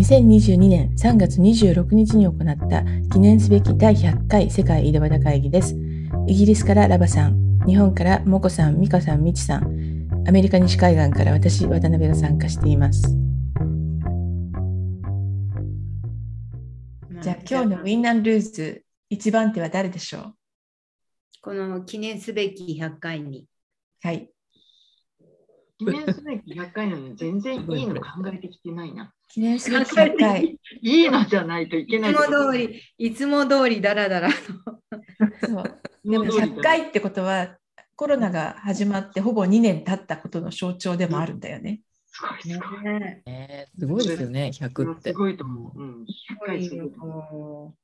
2022年3月26日に行った記念すべき第100回世界井戸端会議です。イギリスからラバさん、日本からモコさん、ミカさん、ミチさん、アメリカ西海岸から私、渡辺が参加しています。じゃあ今日のウィンナンルーズ一番手は誰でしょう？この記念すべき100回に。はい。記念すべき100回なのに全然いいの考えてきてないな。記念すべき100回。いいのじゃないといけない。いつも通り、いつも通りだらだら。そう。でも100回ってことはコロナが始まってほぼ2年経ったことの象徴でもあるんだよね。すごいすごい。えー、すごいですよね、100って。すごいと思う。うん、100回すごい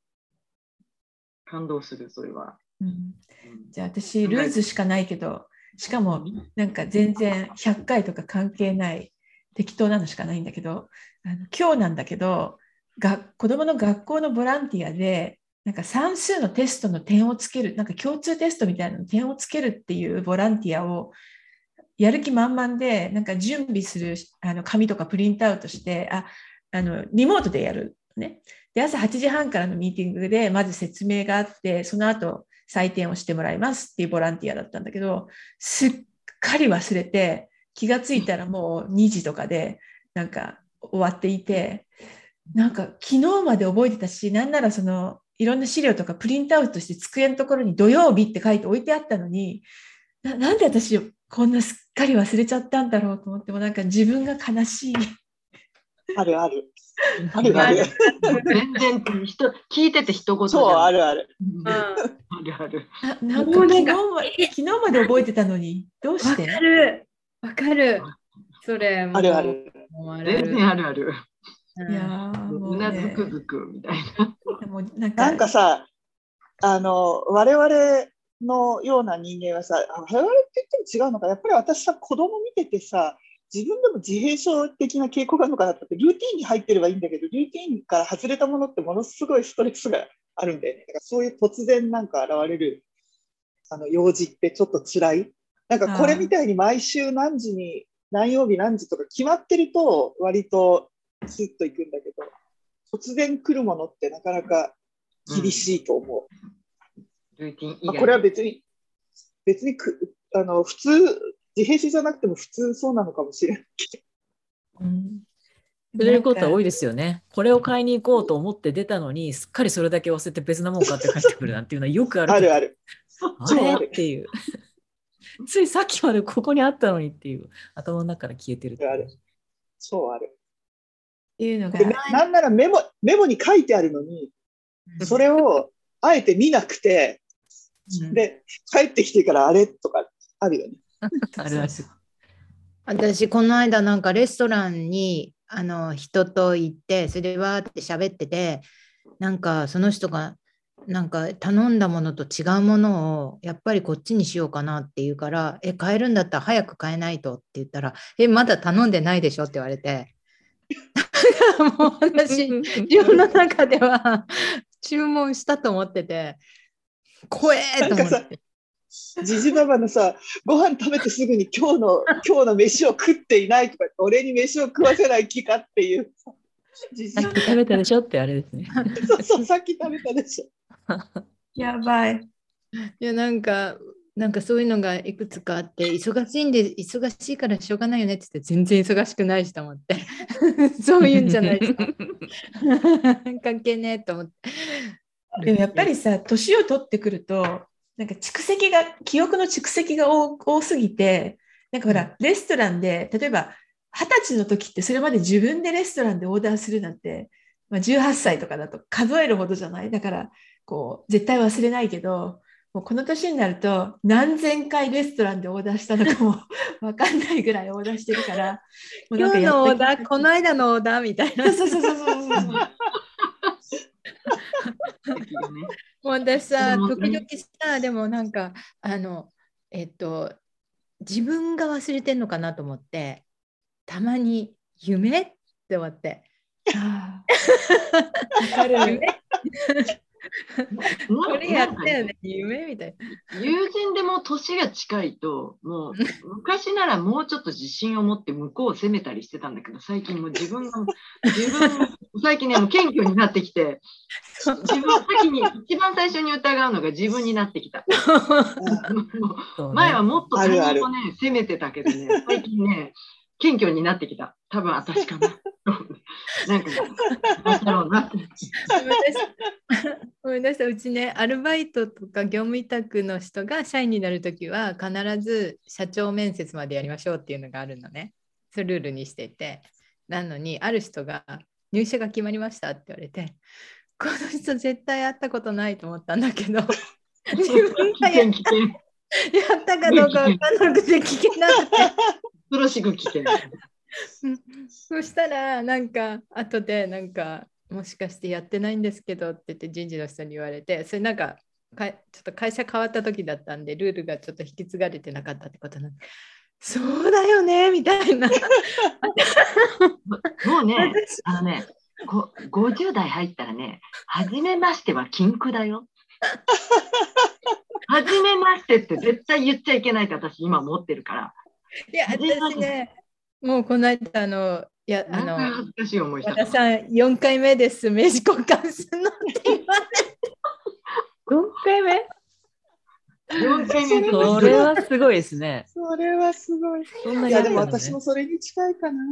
感動する、それは。うん、じゃあ私、ルーズしかないけど、しかもなんか全然100回とか関係ない適当なのしかないんだけどあの今日なんだけどが子どもの学校のボランティアでなんか算数のテストの点をつけるなんか共通テストみたいなの点をつけるっていうボランティアをやる気満々でなんか準備するあの紙とかプリントアウトしてああのリモートでやるね。で朝8時半からのミーティングでまず説明があってその後採点をしてもらいますっていうボランティアだったんだけど、すっかり忘れて、気がついたらもう2時とかで、なんか終わっていて、なんか昨日まで覚えてたし、なんならその、いろんな資料とかプリントアウトして机のところに土曜日って書いて置いてあったのに、ななんで私こんなすっかり忘れちゃったんだろうと思ってもなんか自分が悲しい。あるある。あるある。全然人聞いてて一言そうあるある。あるある。なんか昨日ま昨日まで覚えてたのにどうして？わかるわかる。それあるある。全然あるある。いやうなずくずくみたいな。もなんかなんかさあの我々のような人間はさ我々って言っても違うのかやっぱり私さ子供見ててさ自分でも自閉症的な傾向があるのかなって、ルーティンに入ってればいいんだけど、ルーティンから外れたものってものすごいストレスがあるんだよね。だからそういう突然なんか現れるあの用事ってちょっと辛い。なんかこれみたいに毎週何時に、何曜日何時とか決まってると割とスッといくんだけど、突然来るものってなかなか厳しいと思う。うん、ルーティンまあ、これは別に、別にくあの普通自閉症じゃなくても普通そうなのかもしれないけど。うんそれることは多いですよね。これを買いに行こうと思って出たのに、すっかりそれだけ忘れて別なもん買って帰ってくるなんていうのはよくある。あるある。あれ？っていう。ついさっきまでここにあったのにっていう頭の中から消えてるある。そうある。っていうのが。なんならメモメモに書いてあるのに、それをあえて見なくて、で、帰ってきてからあれとかあるよね。あるある。私この間なんかレストランにあの人と行ってそれでわーって喋っててなんかその人がなんか頼んだものと違うものをやっぱりこっちにしようかなって言うから「え買えるんだったら早く買えないと」って言ったら「えまだ頼んでないでしょ」って言われてもう私自分の中では注文したと思ってて怖えと思って。じじばばのさ、ご飯食べてすぐに今日の、今日の飯を食っていないとか、俺に飯を食わせない気かっていう。さっき食べたでしょ？ってあれですね。そうそう、さっき食べたでしょ。やばい。いや、なんか、なんかそういうのがいくつかあって、忙しいんで、忙しいからしょうがないよねって言って、全然忙しくないしと思って、そういうんじゃないですか。関係ねえと思って。でもやっぱりさ、年を取ってくると、なんか蓄積が、記憶の蓄積が多すぎて、なんかほら、レストランで、例えば、二十歳の時ってそれまで自分でレストランでオーダーするなんて、まあ、18歳とかだと数えるほどじゃない？だから、こう、絶対忘れないけど、もうこの年になると何千回レストランでオーダーしたのかも 分かんないぐらいオーダーしてるから、今日のオーダー、この間のオーダーみたいな。そうそうそうそうそう。もう私さ、時々さ、でもなんか、あの、えっと、自分が忘れてんのかなと思って、たまに夢って思って。わかる。これやったよね、夢みたいな。友人でも年が近いと、もう昔ならもうちょっと自信を持って向こうを責めたりしてたんだけど、最近もう自分が、自分、最近ね、もう謙虚になってきて、自分を先に、一番最初に疑うのが自分になってきた。前はもっと他あるある人をね、責めてたけどね、最近ね、謙虚になってきた。多分私かな。なんか、なんだろうなって。ごめんなさい、うちね、アルバイトとか業務委託の人が社員になるときは、必ず社長面接までやりましょうっていうのがあるのね。それルールにしていて。なのに、ある人が入社が決まりましたって言われて、この人絶対会ったことないと思ったんだけど、自分危がや険、危険。やったかどうか分かんなくて聞けなくて。恐ろしく危険。うんそしたらなんか後でなんかもしかしてやってないんですけどって言って人事の人に言われてそれなんかかちょっと会社変わった時だったんでルールがちょっと引き継がれてなかったってことなんでそうだよねみたいなもうね、あのね、こ50代入ったらね、初めましては禁句だよ。初めましてって絶対言っちゃいけないって私今思ってるから。いや私ねもうこの間あのいやあの恥ずかしい思いした和。田さん4回目です名刺交換するのって言われて4回目？4回目のそれはすごいですね。それはすごい。そんないにや、でも私もそれに近いかな。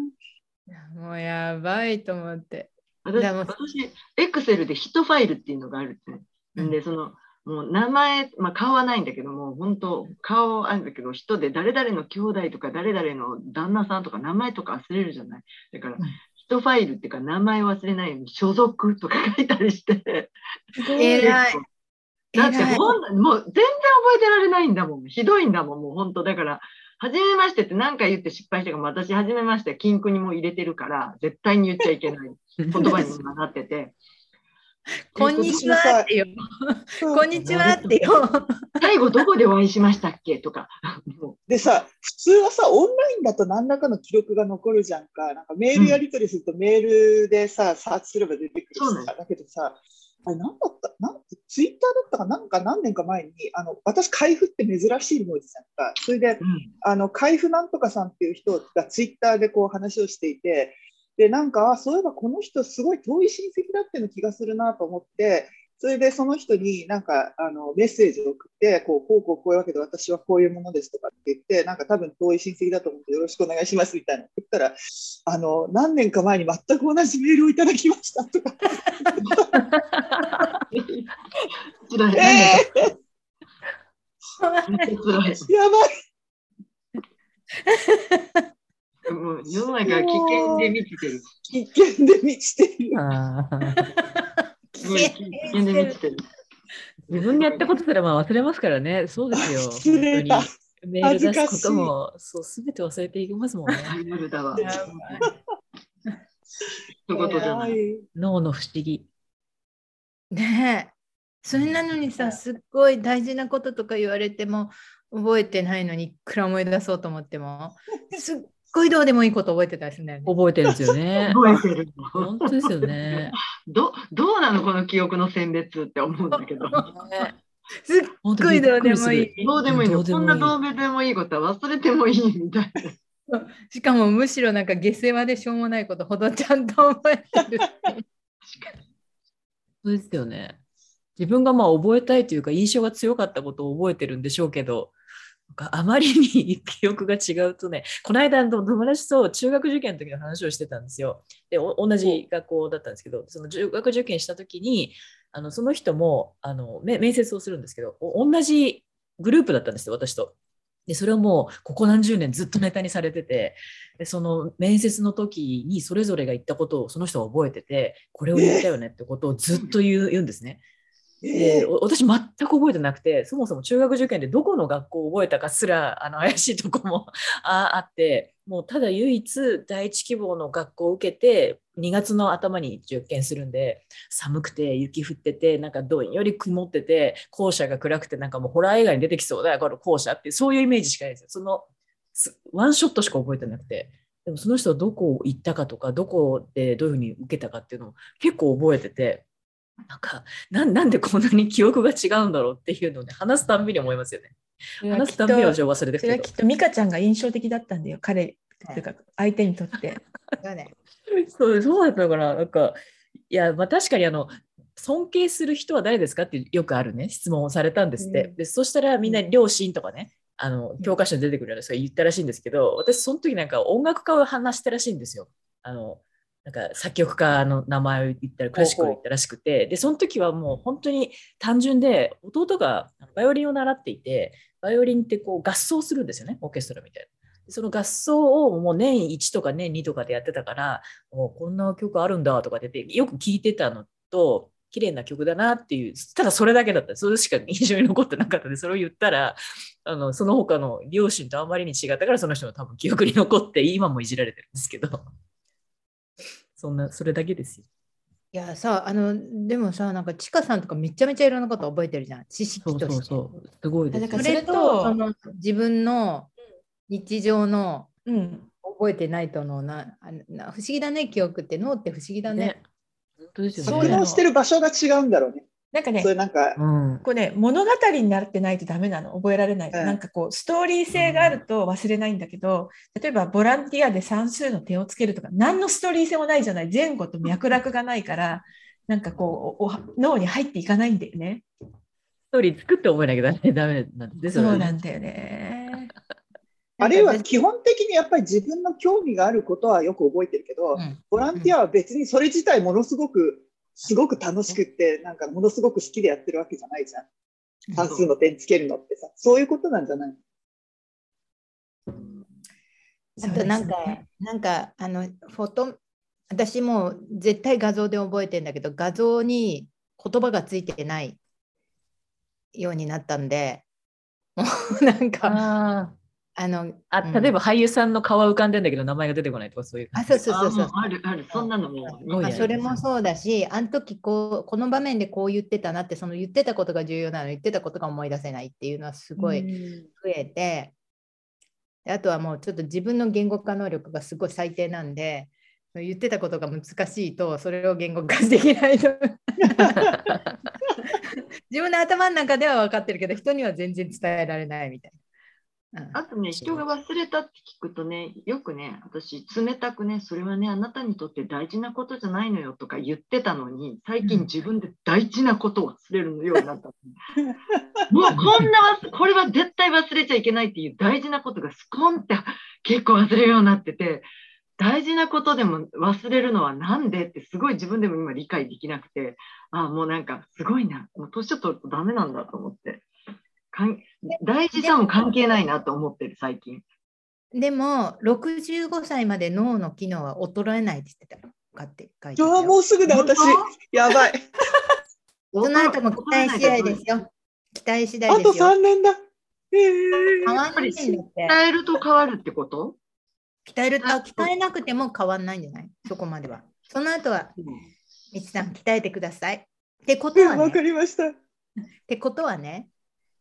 もうやばいと思って私、私エクセルでヒットファイルっていうのがあるってで、その、もう名前、まあ、顔はないんだけども、本当、顔あるんだけど、人で誰々の兄弟とか誰々の旦那さんとか名前とか忘れるじゃない。だから、うんヒットファイルっていうか、名前を忘れないように、所属とか書いたりして。偉い だってほん、もう全然覚えてられないんだもん。ひどいんだもん、もう本当。だから、はじめましてって何回言って失敗したかも、私、はじめまして、禁句にも入れてるから、絶対に言っちゃいけない言葉に今なってて。こんにちは。ってよこんにちはってよ最後どこでお会いしましたっけ？とか。も でさ、普通はさ、オンラインだと何らかの記録が残るじゃんか。なんかメールやり取りするとメールでさ、サーチすれば出てくるし。だけどさ、あれ何だったなんツイッターだったかなんか何年か前に、あの私、開封って珍しい文字じゃんか。それで、ううん。あの開封なんとかさんっていう人がツイッターでこう話をしていて、で、なんか、あそういえばこの人、すごい遠い親戚だっていうの気がするなと思って、それでその人になんかあのメッセージを送って、こうこうこうこういうわけで私はこういうものですとかって言って、なんか多分遠い親戚だと思ってよろしくお願いしますみたいな言ったら、あの何年か前に全く同じメールをいただきましたとか。え。ー、やばい、もう世の中は危険で満ちてる。危険で満ちている。あーすごい危険で満ちてる。自分でやったことすらまあ忘れますからね。そうですよ。忘れた本当にメール出すことも、そう、すべて忘れていきますもんね。アイドルだわ。一言じゃない。い脳の不思議。ねえそれなのにさすっごい大事なこととか言われても覚えてないのにいくら思い出そうと思ってもすっ ごいどうでもいいこと覚えてたりすね。覚えてるんですよね。覚えてる本当ですよね。どどうなのこの記憶の選別って思うんだけど。ねすっごいどうでもいいどうでもいいの。こんなどうでもいいことは忘れてもいいみたいな。しかもむしろなんか下世話でしょうもないことほどちゃんと覚えてる。そうですよね。自分がまあ覚えたいというか印象が強かったことを覚えてるんでしょうけど、あまりに 記憶が違うとね、この間の友達と中学受験の時の話をしてたんですよ。で、お同じ学校だったんですけど、その中学受験した時に、あのその人もあのめ面接をするんですけど、お同じグループだったんですよ、私と。で、それをもうここ何十年ずっとネタにされてて、でその面接の時にそれぞれが言ったことをその人が覚えてて、これを言ったよねってことをずっと言うんですね。でお私全く覚えてなくてそもそも中学受験でどこの学校を覚えたかすらあの怪しいとこも ああってもうただ唯一第一希望の学校を受けて2月の頭に受験するんで寒くて雪降っててなんかどんより曇ってて校舎が暗くてなんかもうホラー映画に出てきそうだよこの校舎ってそういうイメージしかないですよ。そのワンショットしか覚えてなくてでもその人はどこ行ったかとかどこでどういうふうに受けたかっていうのを結構覚えててなんかなんなんでこんなに記憶が違うんだろうっていうのをね話すたんびに思いますよね。話すたんびには忘れてそれはきっと美香ちゃんが印象的だったんだよ彼。というか相手にとって。そうね。どそうそうだったのかな。なんかいや、まあ、確かにあの尊敬する人は誰ですかってよくあるね。質問をされたんですって、うん。でそしたらみんな両親とかね。あの教科書に出てくるような人が言ったらしいんですけど私その時なんか音楽家を話したらしいんですよ。あのなんか作曲家の名前を言ったらクラシックを言ったらしくてでその時はもう本当に単純で弟がバイオリンを習っていてバイオリンってこう合奏するんですよねオーケストラみたいな。でその合奏をもう年1とか年2とかでやってたからおこんな曲あるんだとかってよく聞いてたのと綺麗な曲だなっていうただそれだけだった。それしか印象に残ってなかった。のでそれを言ったらあのその他の両親とあまりに違ったからその人の多分記憶に残って今もいじられてるんですけどそんなそれだけですよ。いやさあのでもさなんかちかさんとかめちゃめちゃいろんなこと覚えてるじゃん。知識として。そうそうすごいです。それととその自分の日常のうん、覚えてないとのなあな不思議だね記憶って。脳って不思議だね。ね。本当ですよそうしてる場所が違うんだろうね。なんかねそれなんか、うん。こうね物語になってないとダメなの。覚えられない。の、うん。なんかこうストーリー性があると忘れないんだけど、例えばボランティアで算数の手をつけるとか何のストーリー性もないじゃない。前後と脈絡がないからなんかこうおお脳に入っていかないんだよね。ストーリー作って覚えなきゃダメなんですそう。なんだよね。あるいは基本的にやっぱり自分の興味があることはよく覚えてるけど、うん。ボランティアは別にそれ自体ものすごく、すごく楽しくって、なんかものすごく好きでやってるわけじゃないじゃん。算数の点つけるのってさ、そう。いうことなんじゃないあとなんか、なんかあのフォト私もう絶対画像で覚えてんだけど画像に言葉がついてないようになったんでもうなんかああのーあうん。例えば俳優さんの顔は浮かんでんだけど名前が出てこないとかそういうあそうそうそうそう。あもあるある、そんなのもまあ、それもそうだしあの時こうこの場面でこう言ってたなってその言ってたことが重要なの言ってたことが思い出せないっていうのはすごい増えて、であとはもうちょっと自分の言語化能力がすごい最低なんで言ってたことが難しいとそれを言語化できないと自分の頭の中では分かってるけど人には全然伝えられないみたいな。うんあとね、人が忘れたって聞くとね、よくね、私、冷たくね、それはね、あなたにとって大事なことじゃないのよとか言ってたのに、最近自分で大事なことを忘れるようになった。もうこんな忘、これは絶対忘れちゃいけないっていう大事なことがスコンって結構忘れるようになってて、大事なことでも忘れるのはなんでってすごい自分でも今理解できなくて、ああ、もうなんかすごいな、もう年を取るとダメなんだと思って。かん大事さも関係ないなと思ってる、最近。でも65歳まで脳の機能は衰えないって言ってたよ。かって書いてあもうすぐだ、私。やばい。その後も期待次第ですよ。期待次第あとですよ。3年だ。ええ変わんない。鍛えると変わるってこと？鍛えるあ鍛えなくても変わんないんじゃない？そこまでは。その後は、みちさん、鍛えてください。ってことはわかね、りました。ってことはね、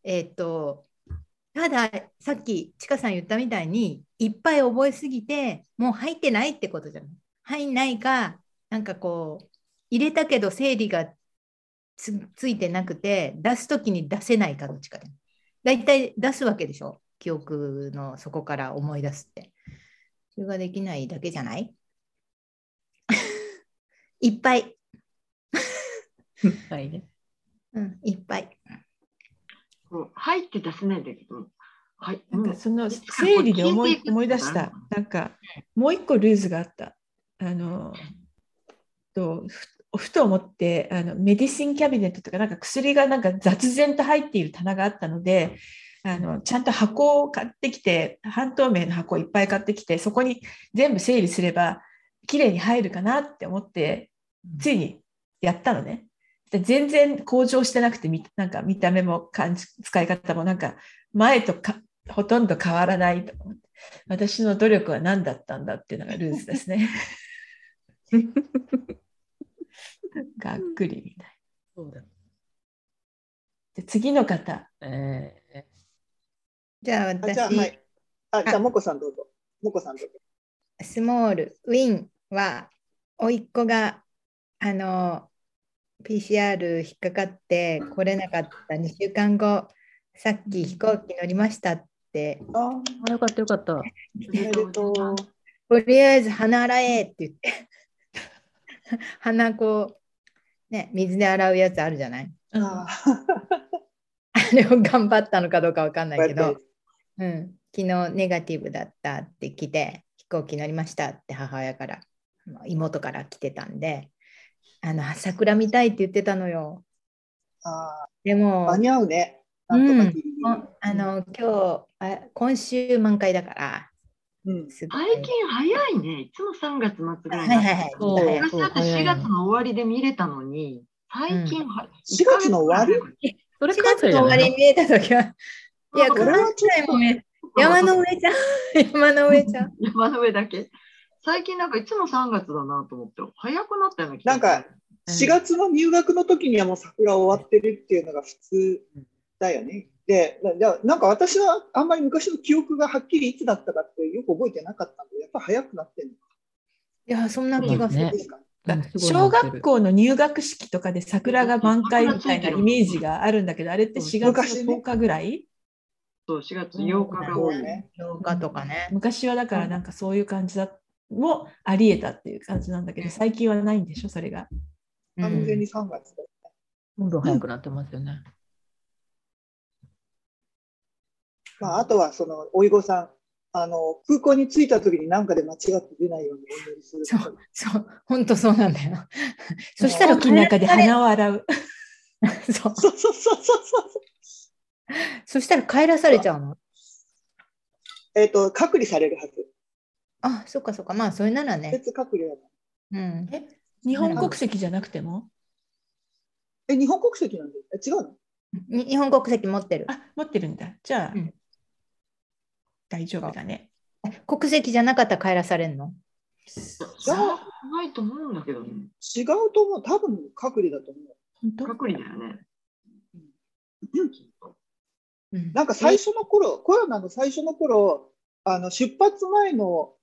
えーっと、ただ、さっき、ちかさん言ったみたいに、いっぱい覚えすぎて、もう入ってないってことじゃない。入んないか、なんかこう、入れたけど整理がつついてなくて、出すときに出せないかどっちかで。だいたい出すわけでしょ？記憶の底から思い出すって。それができないだけじゃない？いっぱい、はいね。うん、いっぱい。入って出せないんだけど、はい、なんかその整理で思い思い出した。なんかもう一個ルーズがあった。あのとふふと思ってあのメディシンキャビネットとかなんか薬がなんか雑然と入っている棚があったのであのちゃんと箱を買ってきて半透明の箱をいっぱい買ってきてそこに全部整理すればきれいに入るかなって思ってついにやったのね。で全然向上してなくてみなんか見た目も感じ使い方もなんか前とかほとんど変わらないと思って私の努力は何だったんだっていうのがルーズですね。がっくりみたいそうだ。で次の方えーじゃああ私、じゃあ、はい。あ、じゃあ、もこさんどうぞ。もこさんどうぞ。スモール、ウィンは、甥っ子が、あの、PCR 引っかかって来れなかった2週間後、さっき飛行機乗りましたって、ああよかったよかった。とりあえず鼻洗えって言って、鼻こう、ね、水で洗うやつあるじゃない？うんあ。あれを頑張ったのかどうかわかんないけど。うん、昨日ネガティブだったって来て、飛行機乗りましたって母親から、妹から来てたんで、あの桜見たいって言ってたのよ。あでも、間に合うね。なんとかギリギリ。ああの今日あ、今週満開だから、うん。最近早いね。いつも3月末ぐらはいはいはい。そう。早い昔だって4月の終わりで見れたのに、最近は、4月の終わり？それ4月の終わりに見えたときは、いや、こ関れはちょっと西もね、山の上じゃん。山の上じゃん。山の上だけ？最近なんかいつも3月だなと思って、早くなったような気なんか4月の入学の時にはもう桜終わってるっていうのが普通だよね。で、ななんか私はあんまり昔の記憶がはっきりいつだったかってよく覚えてなかったんで、やっぱ早くなってるいや、そんな気がする。小学校の入学式とかで桜が満開みたいなイメージがあるんだけど、あれって4月の10日ぐらい？そう、4月8日が多い。ね。8日とかね。昔はだからなんかそういう感じだもありえたっていう感じなんだけど、最近はないんでしょ、それが。完全に3月だよ。どんどん早くなってますよね。まあ、あとはそのおいごさん、あの空港に着いた時に何かで間違って出ないようにお祈りする。そう、そう、本当そうなんだよ。そしたら飛行機の中で鼻を洗う。そう、そうそうそうそうそう。そしたら帰らされちゃうの？えっ、と、隔離されるはず。あ、そっかそっか。まあ、それならね。別隔離だなうん。日本国籍じゃなくても？え、日本国籍なんだよ。え違うの？に日本国籍持ってる。あ、持ってるんだ。じゃあ、うん大丈夫だね。国籍じゃなかったら帰らされるの？じゃあ、ないと思うんだけどね。違うと思う。多分隔離だと思う。本当？隔離だよね。うん。なんか最初の頃、コロナの最初の頃、あの出発前の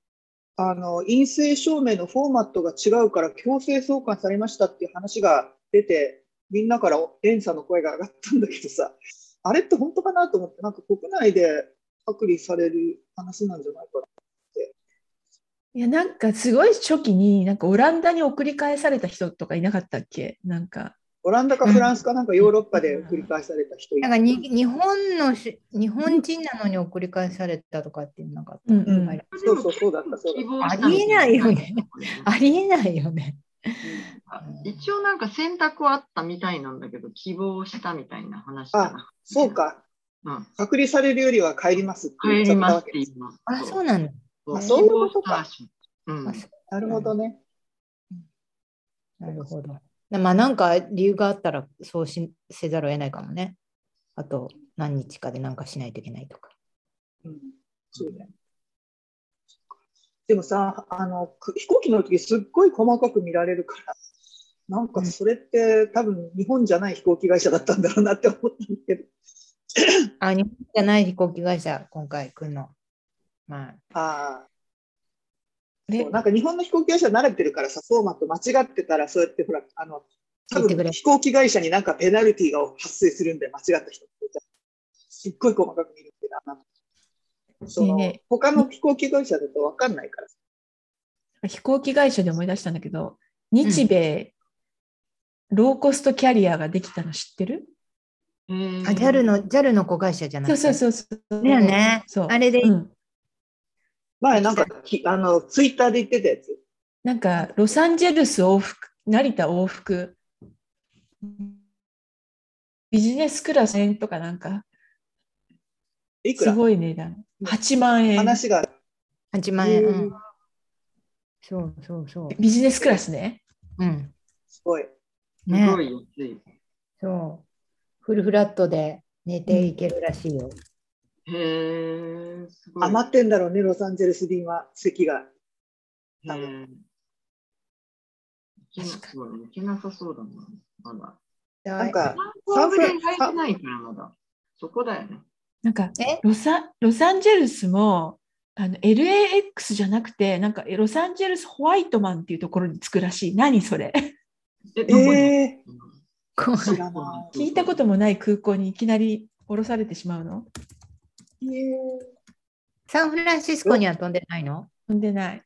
あの陰性証明のフォーマットが違うから強制送還されましたっていう話が出て、みんなから連鎖の声が上がったんだけどさ、あれって本当かなと思って、なんか国内で隔離される話なんじゃないかな。いや、なんかすごい初期に、なんかオランダに送り返された人とかいなかったっけ？なんか、オランダかフランスかなんかヨーロッパで繰り返された人いるなんかに日本のし日本人なのに送り返されたとかってなかった。うんうんはいそうそうそうだったそうだったありえないよね。ありえないよね。一応なんか選択はあったみたいなんだけど、希望したみたいな話だな。そうか。うん。隔離されるよりは帰りますって言っ帰りますってちゃったわけ言います。あ、そうなんだ。あそういうことかうんなるほどね。なるほど。まあなんか理由があったらそうしせざるを得ないかもね。あと何日かで何かしないといけないとか。うん、そうだよでもさあの、く飛行機の時すっごい細かく見られるから、なんかそれって多分日本じゃない飛行機会社だったんだろうなって思ったんだけど。あ、日本じゃない飛行機会社、今回来るの。まあ、ああねそうなんか日本の飛行機会社慣れてるからさ、フォーマット間違ってたら、そうやってほら、あの多分飛行機会社になんかペナルティーが発生するんで、間違った人ってすっごい細かく見るってな。そのね他の飛行機会社だと分かんないから。飛行機会社で思い出したんだけど、日米、ローコストキャリアができたの知ってる？えーあ JAL の JAL の子会社じゃなそうくて。そうそうそう。だよねそう。あれでうん前なんかきあのツイッターで言ってたやつ。なんか、ロサンゼルス往復、成田往復、ビジネスクラス円とかなんか、すいくら？ごい値段。8万円。話が。8万円。ううんん。そうそうそう。ビジネスクラスね。うん。すごい。すねごい安い。そう。フルフラットで寝ていけるらしいよ。へえ、すごい。余ってんだろうね、ロサンゼルス便は席が。へーいけなそうだねいけなさそうだな、まだ。なんか、サンフラン入ってないからまだ。そこだよね。なんかえ？ロサ、ロサンゼルスも、あの LAX じゃなくて、なんかロサンゼルスホワイトマンっていうところに着くらしい。何それ？え、え怖い知らな聞いたこともない空港にいきなり降ろされてしまうの？サンフランシスコには飛んでないの？飛んでない。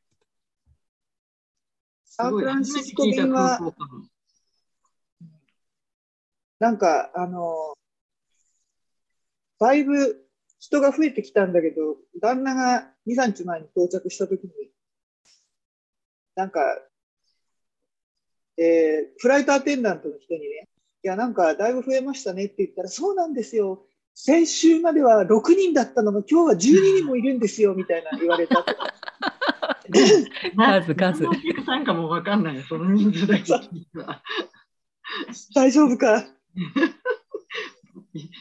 サンフランシスコ便はなんか、あの、だいぶ人が増えてきたんだけど、旦那が2、3日前に到着したときに、なんか、えーフライトアテンダントの人にね、いや、なんかだいぶ増えましたねって言ったら、そうなんですよ。先週までは6人だったのが今日は12人もいるんですよ、みたいな言われたとか。数数何のお客さんかもわかんないよ、その人数だけ。大丈夫か？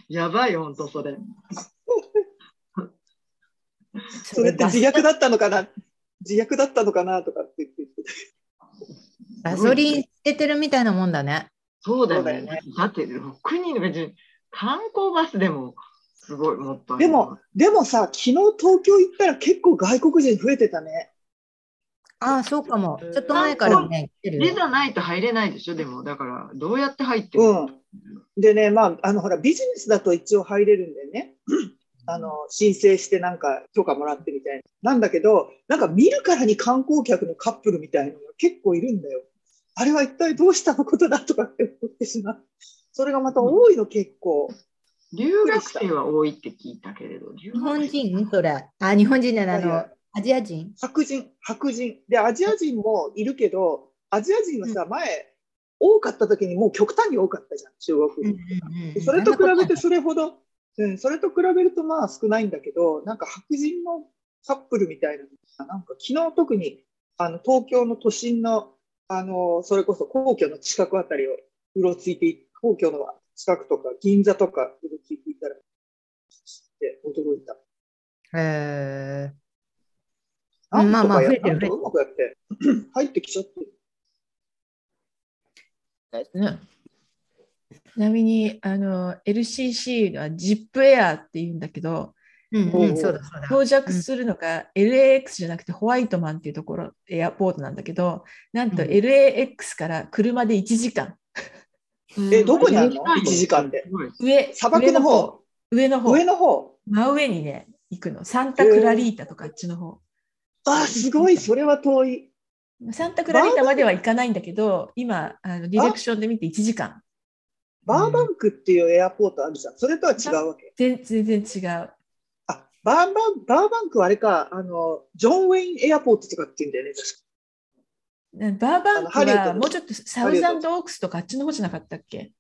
やばいよ、ほんとそれ。それって自虐だったのかな？自虐だったのかなとかって言ってガソリン捨ててるみたいなもんだね。そうだよね。だって6人の別に観光バスでもすごいもっとあるでも、でもさ、昨日東京行ったら結構外国人増えてたね。ああ、そうかも。ちょっと前からね。ビザないと入れないでしょ、でも。だから、どうやって入ってるの？うん。でね、まあ、あの、ほら、ビジネスだと一応入れるんだよね。あの、申請してなんか許可もらってみたいな。なんだけど、なんか見るからに観光客のカップルみたいなのが結構いるんだよ。あれは一体どうしたの？ことだとかって思ってしまう。それがまた多いの結構。留学生は多いって聞いたけれど、留日本人？それ。あ、日本人じゃない、あの、アジア人？白人、白人。で、アジア人もいるけど、アジア人はさ、前、多かった時にもう極端に多かったじゃん、中国人。それと比べてそれほど、うん、それと比べるとまあ少ないんだけど、なんか白人のカップルみたいなのが、なんか昨日特にあの東京の都心の、あの、それこそ皇居の近くあたりをうろついてい、皇居の近くとか銀座とかうろついていたら、って驚いた。へえ。なんとかやまあまあ増えてるうまくやって、入ってきちゃってる。ですね。ちなみにあの LCC は ZIP って言うんだけど、うんうん、そうだそうだ。到着するのが LAX じゃなくてホワイトマンっていうところ、エアポートなんだけど、なんとうん LAX から車で1時間、え、どこにあるの？うん ?1 時間で。上砂漠の方。上の方、上の方。真上にね、行くの。サンタクラリータとかあっちの方。あ、すごい、それは遠い。サンタクラリータまでは行かないんだけど、今、あのディレクションで見て1時間。バーバンクっていうエアポートあるじゃん。それとは違うわけ？全全然違う。あ、バーバン、バーバンクはあれか、あの、ジョン・ウェインエアポートとかって言うんだよね、確かバーバンクはもうちょっとサウザンドオークスとかあっちの方じゃなかったっけ？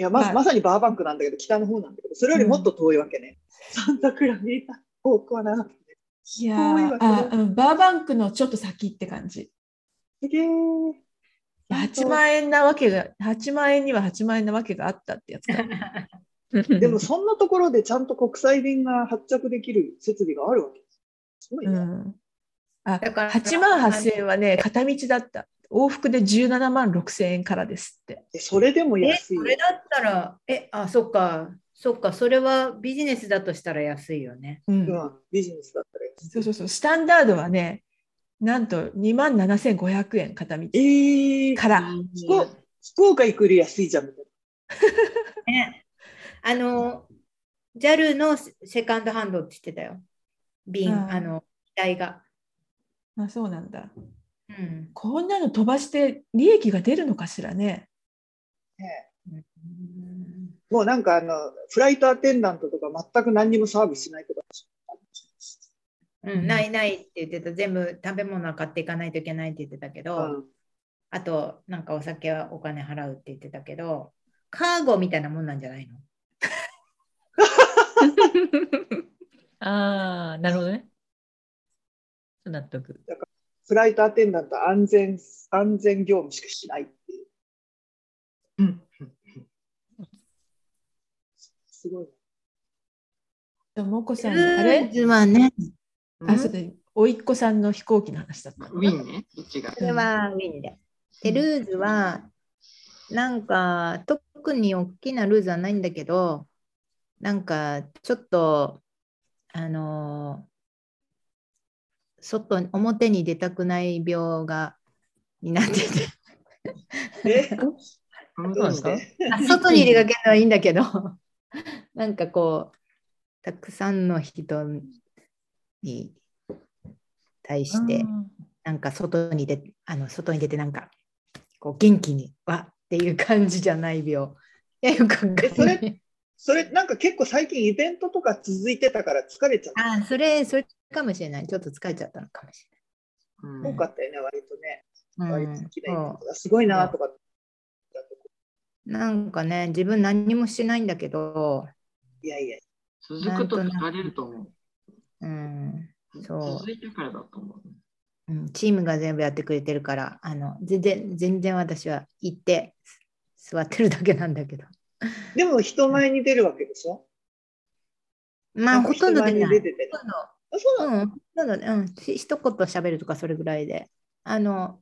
いや、まはいまさにバーバンクなんだけど、北の方なんだけど、それよりもっと遠いわけね。サンタクラリータ、遠くはなくて。いや遠いわーあ、うん、バーバンクのちょっと先って感じ。すげー。8万円なわけが、8万円には8万円なわけがあったってやつか。でも、そんなところでちゃんと国際便が発着できる設備があるわけです。すごいうね。ん。あ、だから8万8000円はね、片道だった。往復で17万6000円からですって。でそれでもえ、安い？よ。それだったら、え、あ、そっか、そっか、それはビジネスだとしたら安いよね。うんうん、ビジネスだったら安い。そうそうそう。スタンダードはね、なんと2万7500円片道えー、から。福岡福岡行くより安いじゃんみたいね、あの、JAL のセカンドハンドって言ってたよ。便、うんあの、機体が。あ、そうなんだ。うん。こんなの飛ばして利益が出るのかしらね。な。ねうんもうなんかあの、フライトアテンダントとか全く何にもサービスしないとか。うん、ないないって言ってた。全部食べ物は買っていかないといけないって言ってたけど、うんあと、なんかお酒はお金払うって言ってたけど、カーゴみたいなもんなんじゃないの？ああ、なるほどね。納得。フライトアテンダント安全、安全業務しかしないっていう。うんすごい。ともこさん、ルーあれ？ズはね、あ、そうだ、おいっ子さんの飛行機の話だった。ウィンね、こっちが。これはウィンで。で、ルーズは、なんか、特に大きなルーズはないんだけど、なんか、ちょっと、あのー外、表に出たくない病が、になってて。え？うんそうなんですか？あ外に出かけるのはいいんだけど、なんかこう、たくさんの人に対して、なんか外に出あの外に出て、なんかこう元気にわっていう感じじゃない病。いや、よくそれ。それなんか結構最近イベントとか続いてたから疲れちゃった。あ、それ、それかもしれない。ちょっと疲れちゃったのかもしうん多かったよね、割とね。れない。割となすごいなとか。なんかね、自分何にもしてないんだけど、いやいや、続くと疲れると思う。うん、そう続いてからだと思う。うん、チームが全部やってくれてるから、あの全然全然私は行って座ってるだけなんだけど。でも人前に出るわけでしょ？まあ、ほとんど出ない。そうなの？うん、ほとんどね、うん、ひ一言喋るとかそれぐらいで。あの、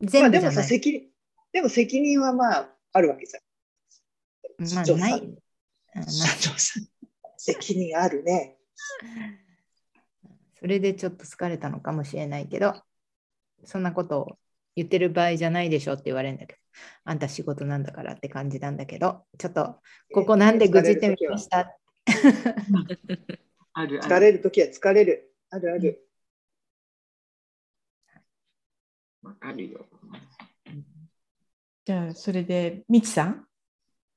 全あでもさ、部じゃない。責任、でも責任はまああるわけじゃん。まあ、ない。社長さん。責任あるね。それでちょっと疲れたのかもしれないけど、そんなことを言ってる場合じゃないでしょって言われるんだけど、あんた仕事なんだからって感じなんだけど、ちょっとここなんでぐじってみました？あるあ疲る。れるときは疲れる。あるある。わかるよ。じゃあ、それで、みちさん？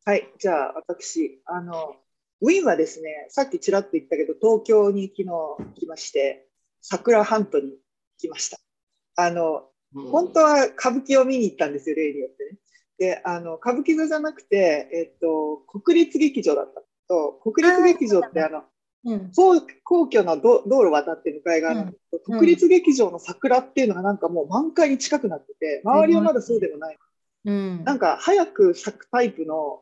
はい、じゃあ私、あの、ウィーンはですね、さっきちらっと言ったけど、東京に昨日来まして、桜ハントに来ました。あの、本当は歌舞伎を見に行ったんですよ、例によってね。で、あの、歌舞伎座じゃなくて、えっと、国立劇場だったと、国立劇場ってあの、うん、皇皇居の道道路渡って向かい側なんだけど、うん。国立劇場の桜っていうのがなんかもう満開に近くなってて、周りはまだそうでもない。うん、なんか早く咲くタイプの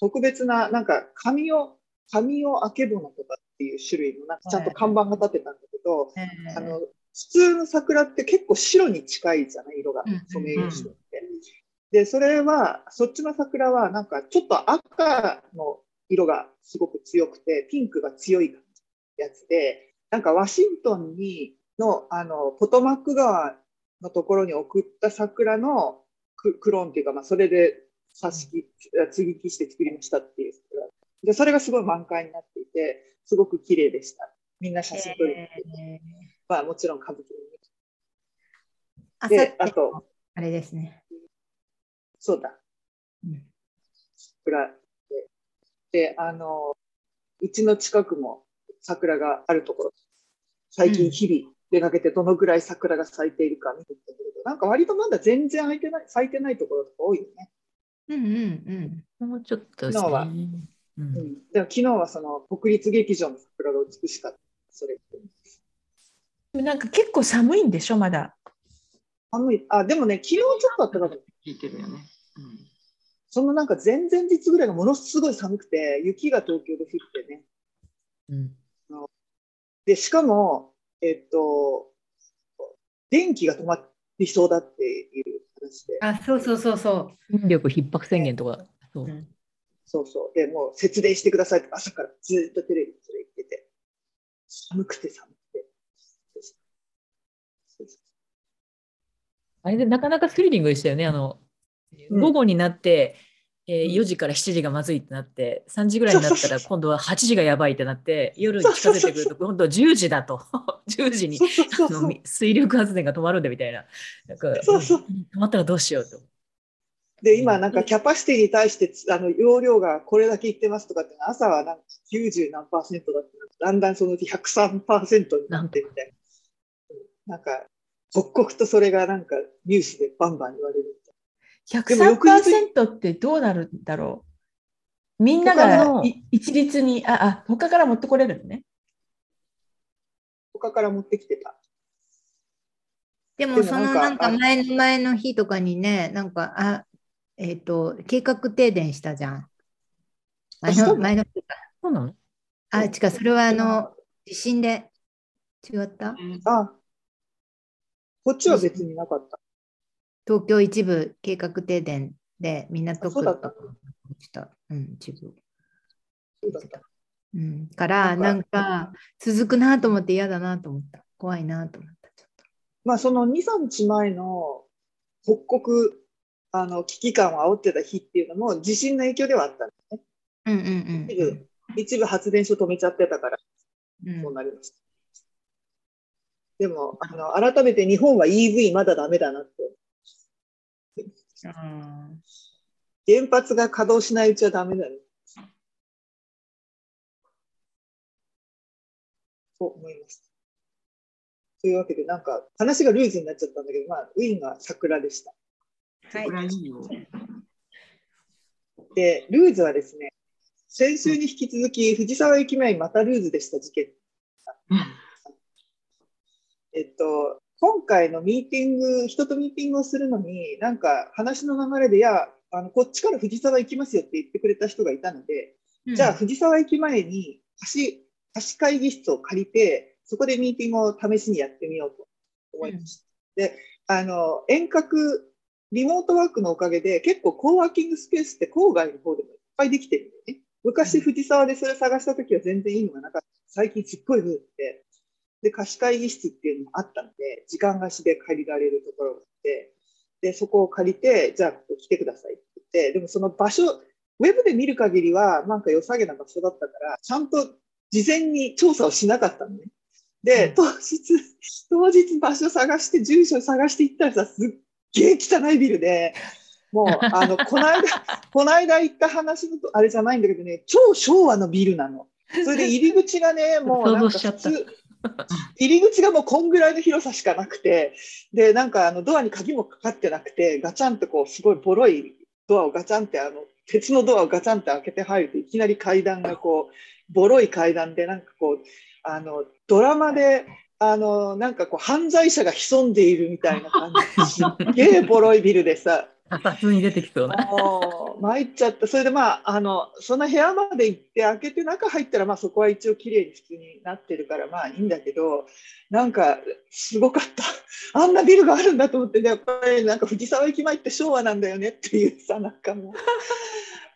特別な、なんか紙を、紙をあけぼのとかっていう種類の、なんかちゃんと看板が立ってたんだけど、えーあの、普通の桜って結構白に近いじゃない、色がうん、ソメイヨシノって。で、それは、そっちの桜はなんかちょっと赤の色がすごく強くて、ピンクが強い感じのやつで、なんかワシントンにの、あの、ポトマック川のところに送った桜のククローンっていうか、まあ、それで挿し木、接ぎ木して作りましたっていう桜で、それがすごい満開になっていて、すごく綺麗でした。みんな写真撮りに行ってえまあもちろん歌舞伎にであとあれですね。そうだ、うん桜で。で、あの、うちの近くも桜があるところ、最近日々出かけてどのぐらい桜が咲いているか見てきたけど、なんか割とまだ全然咲いてない、咲いてないところとか多いよね。うんうんうん。もうちょっとです昨日はね。ううんん、でも昨日はその国立劇場の桜が美しかった。それなんか結構寒いんでしょ、まだ。寒い。あ、でもね、昨日ちょっとあったかく聞いてるよね。うんそのなんか前々日ぐらいがものすごい寒くて、雪が東京で降ってね。うんで、しかも、えっと、電気が止まりそうだっていう話で、あ、そうそうそうそ電力逼迫宣言とか。そうう。うんそうそう。で、もう節電してくださいって朝からずっとテレビでそれ言ってて、寒くて寒くて。そうそうあれでなかなかスリリングでしたよね。あの、うん午後になって、えーうん4時から7時がまずいってなって、3時ぐらいになったら今度は8時がやばいってなって、夜に近づいてくると今度は10時だと。10時にあの水力発電が止まるんだみたいな。なんかそうそう止まったらどうしようと。で、今なんかキャパシティに対してつあの容量がこれだけいってますとかって朝はなんか90何パーセントだってだんだんそのうち103%になってみたいな。うんなんか、刻々とそれがなんかニュースでバンバン言われるみたいでも翌日103%ってどうなるんだろう？みんな他が一律に、あ、あ、他から持ってこれるのね？他から持ってきてた。でもそのなんか前の前の日とかにね、なんか、あ、えっ、と、計画停電したじゃん。前のそうなの？前の日か。そうなの？あ、違う、それはあの、地震で違った？あこっちは別になかった。東京一部計画停電で港区あそうだった落ちた。うん、一部。そうだった。うん、から、ななんんか、続くなと思って嫌だなと思った。怖いなと思った。ちょっとまあその2、3日前の北国あの危機感を煽ってた日っていうのも地震の影響ではあったんですね。うんうん一部一部発電所止めちゃってたからうんそうなりました。でもあの改めて日本は EV まだダメだなって。うん原発が稼働しないうちはダメだね。と思います。というわけで、なんか話がルーズになっちゃったんだけど、まあ、ウィーンが桜でした。はい。で、ルーズはですね、先週に引き続き藤沢駅前またルーズでした事件。えっと、今回のミーティング、人とミーティングをするのに、なんか話の流れで、いや、あのこっちから藤沢行きますよって言ってくれた人がいたので、じゃあ藤沢駅前に貸し貸し会議室を借りて、そこでミーティングを試しにやってみようと思いました。で、あの、遠隔、リモートワークのおかげで、結構コーワーキングスペースって郊外の方でもいっぱいできてるんでね。昔藤沢でそれ探した時は全然いいのがなかった。最近すっごい増えて、で、貸し会議室っていうのもあったので、時間貸しで借りられるところがあって、で、そこを借りて、じゃあここ来てくださいって言って、でもその場所、ウェブで見る限りは、なんか良さげな場所だったから、ちゃんと事前に調査をしなかったのね。で、当日、当日場所探して、住所探して行ったらさ、すっげえ汚いビルで、もう、あの、この間、この間行った話のと、あれじゃないんだけどね、超昭和のビルなの。それで入り口がね、もうなんか普通、入り口がもうこんぐらいの広さしかなくて、で、なんかあのドアに鍵もかかってなくて、ガチャンとこう、すごいボロいドアをガチャンって、あの、鉄のドアをガチャンって開けて入るといきなり階段がこう、ボロい階段で、なんかこう、あの、ドラマで、あの、なんかこう、犯罪者が潜んでいるみたいな感じ。すっげえボロいビルでさ、普通に出てきそうな。もう参っちゃった。それでまあ、あの、その部屋まで行って開けて中入ったら、まあそこは一応綺麗に普通になってるから、まあいいんだけど、なんかすごかった。あんなビルがあるんだと思って、ね、やっぱりなんか藤沢駅前って昭和なんだよねっていうさ、なんかも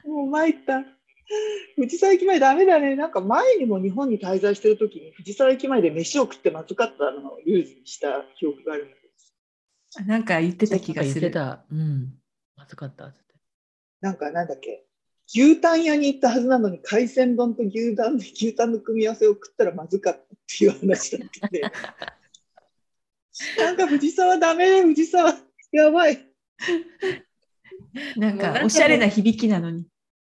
う、もう参った。藤沢駅前ダメだね。なんか前にも日本に滞在してる時に藤沢駅前で飯を食ってまずかったのをルーズにした記憶があるんだけど。なんか言ってた気がする。言ってた。うん。まずかったって。なんかなんだっけ、牛タン屋に行ったはずなのに、海鮮丼と牛タン牛タンの組み合わせを食ったらまずかったっていう話だったんで、なんか藤沢ダメね、藤沢、やばい、なんかおしゃれな響きなのに。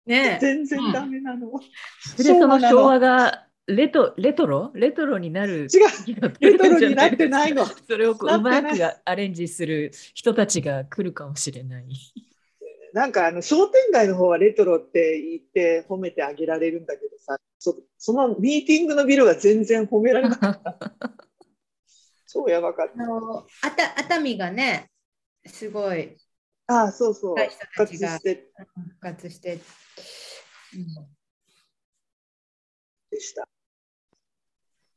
ね全然ダメなの。それでそのな昭和がレトレトロ？レトロになる。違う、レトロになってないの。それをこううまくアレンジする人たちが来るかもしれない。なんかあの商店街の方はレトロって言って褒めてあげられるんだけどさ、そそのミーティングのビルは全然褒められなかった。超やばかっあのあた熱海がねすごいた。ああ、そうそう、復活して復活して、でした。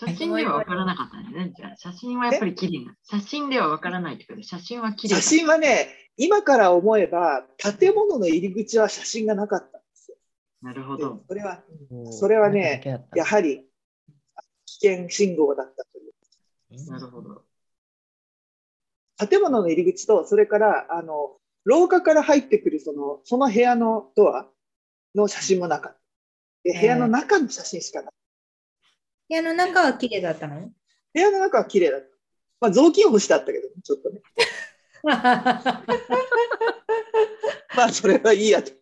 写真では分からなかったね。じゃあ、写真はやっぱり綺麗な。写真では分からないってことで、写真は綺麗だ写真はね、今から思えば、建物の入り口は写真がなかったんですよ。なるほど。それは、それはねやはり危険信号だったという。なるほど。建物の入り口と、それから、あの、廊下から入ってくるその、その部屋のドアの写真もなかった。で部屋の中の写真しかない。部屋の中は綺麗だったの？部屋の中は綺麗だった。まあ、雑巾干しだったけど、ちょっとね。まあ、それはいいやと。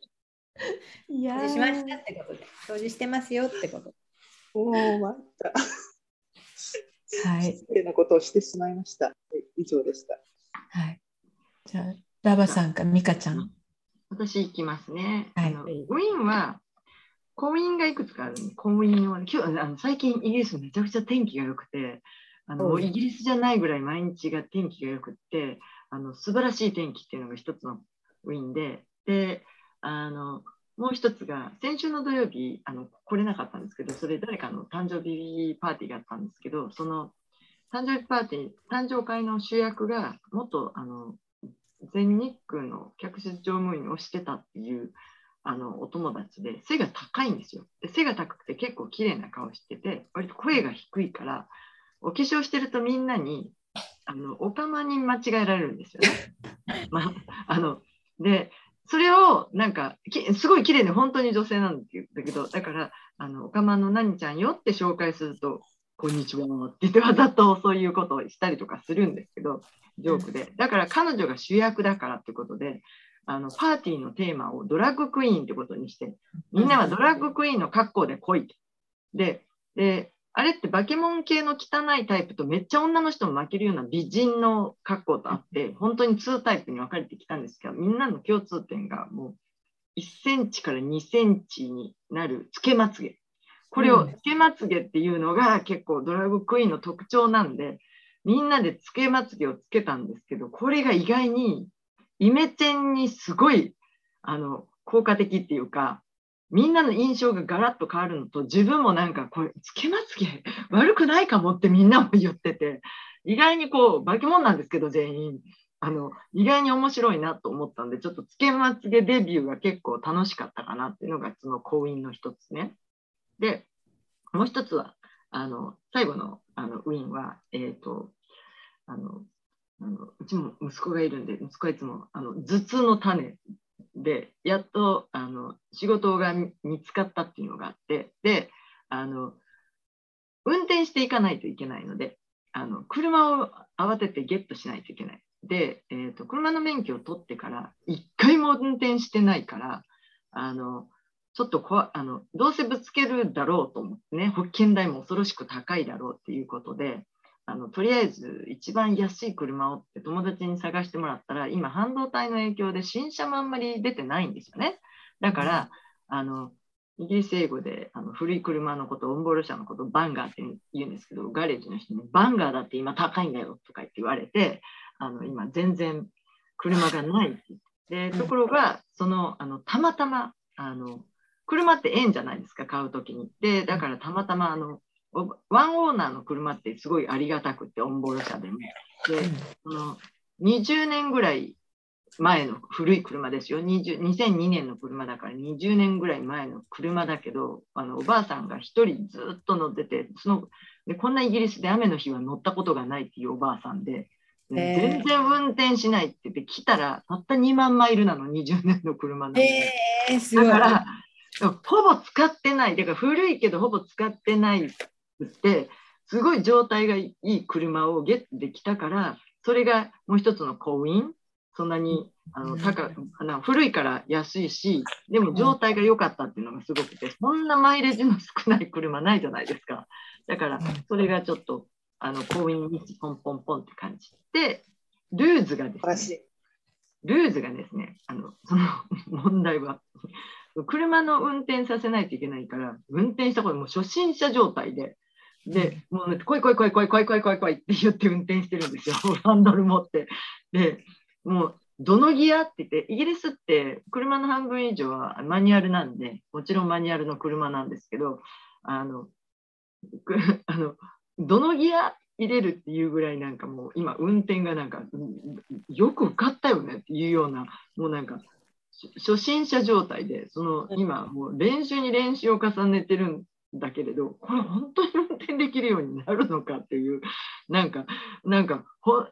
いや掃除しましたってことで掃除してますよってこともう、また。はい。失礼なことをしてしまいました。はい以上でした。はい。じゃあ、ラバさんかミカちゃん。私行きますね。はいあのウィーンは、公園がいくつかあるんで、公園は、今日あの最近イギリスめちゃくちゃ天気が良くて、あのうんイギリスじゃないぐらい毎日が天気が良くって、あの素晴らしい天気っていうのが一つのウィーンで、で、あの、もう一つが、先週の土曜日、あの来れなかったんですけど、それ誰かの誕生日パーティーがあったんですけど、その誕生日パーティー、誕生会の主役が、元あの全日空の客室乗務員をしてたっていうあのお友達で背が高いんですよで背が高くて結構綺麗な顔してて割と声が低いからお化粧してるとみんなにあのおかまに間違えられるんですよね。まあ、あので、それをなんかきすごい綺麗で本当に女性なんだけど、だから、あの、おかまの何ちゃんよって紹介すると、こんにちはって言ってわざとそういうことをしたりとかするんですけど、ジョークで。だから彼女が主役だからってことで、あのパーティーのテーマをドラッグクイーンってことにして、みんなはドラッグクイーンの格好で来いと。で、で、あれってバケモン系の汚いタイプとめっちゃ女の人も負けるような美人の格好とあって、本当に2タイプに分かれてきたんですけど、みんなの共通点がもう1センチから2センチになるつけまつげ。これをつけまつげっていうのが結構ドラッグクイーンの特徴なんで、みんなでつけまつげをつけたんですけど、これが意外にイメチェンにすごいあの効果的っていうか、みんなの印象がガラッと変わるのと、自分もなんかこれ、つけまつげ 悪くないかもってみんなも言ってて、意外にこう、化け物なんですけど、全員。あの、意外に面白いなと思ったんで、ちょっとつけまつげデビューが結構楽しかったかなっていうのが、その婚姻の一つね。で、もう一つは、あの、最後のあのウィンは、えっ、と、あの、あのうちも息子がいるんで、息子はいつもあの頭痛の種で、やっとあの仕事が見つかったっていうのがあって、で、あの、運転していかないといけないので、あの車を慌ててゲットしないといけない。で、えーと、車の免許を取ってから、一回も運転してないから、あの、ちょっと怖あのどうせぶつけるだろうと思ってね、保険代も恐ろしく高いだろうっていうことで、あのとりあえず一番安い車をって友達に探してもらったら、今半導体の影響で新車もあんまり出てないんですよね。だから、あのイギリス英語であの古い車のこと、オンボロ車のこと、バンガーって言うんですけど、ガレージの人に、バンガーだって今高いんだよとか言って言われて、あの今全然車がないって。で、ところが、その、あの、たまたま、あの、車って円じゃないですか、買うときに。で、だからたまたま、あの、おワンオーナーの車ってすごいありがたくて、オンボロ車でも。で、その20年ぐらい前の古い車ですよ。20 2002年の車だから20年ぐらい前の車だけど、あのおばあさんが一人ずっと乗ってて、そのでこんなイギリスで雨の日は乗ったことがないっていうおばあさんで、全然運転しないって言って来たら、たった2万マイルなの、20年の車なんで。えー。だから、ほぼ使ってない、だから古いけどほぼ使ってないって、すごい状態がいい車をゲットできたから、それがもう一つの婚姻、そんなにあの高あの古いから安いし、でも状態が良かったっていうのがすごくて、そんなマイレージの少ない車ないじゃないですか。だから、それがちょっと、あの婚姻にポンポンポンって感じ。で、ルーズがですね。ルーズがですね、あのその問題は、車の運転させないといけないから、運転したこともう初心者状態で、で、もう、ね、来い来い来い来い来い来い来い来いって言って運転してるんですよ、ハンドル持って。で、もう、どのギアって言って、イギリスって車の半分以上はマニュアルなんで、もちろんマニュアルの車なんですけど、あの、く あのどのギア入れるっていうぐらいなんかもう今運転がなんかうんよく受かったよねっていうようなもうなんかし初心者状態でその今もう練習に練習を重ねてるんだけれどこれ本当に運転できるようになるのかっていうなんかなんかほ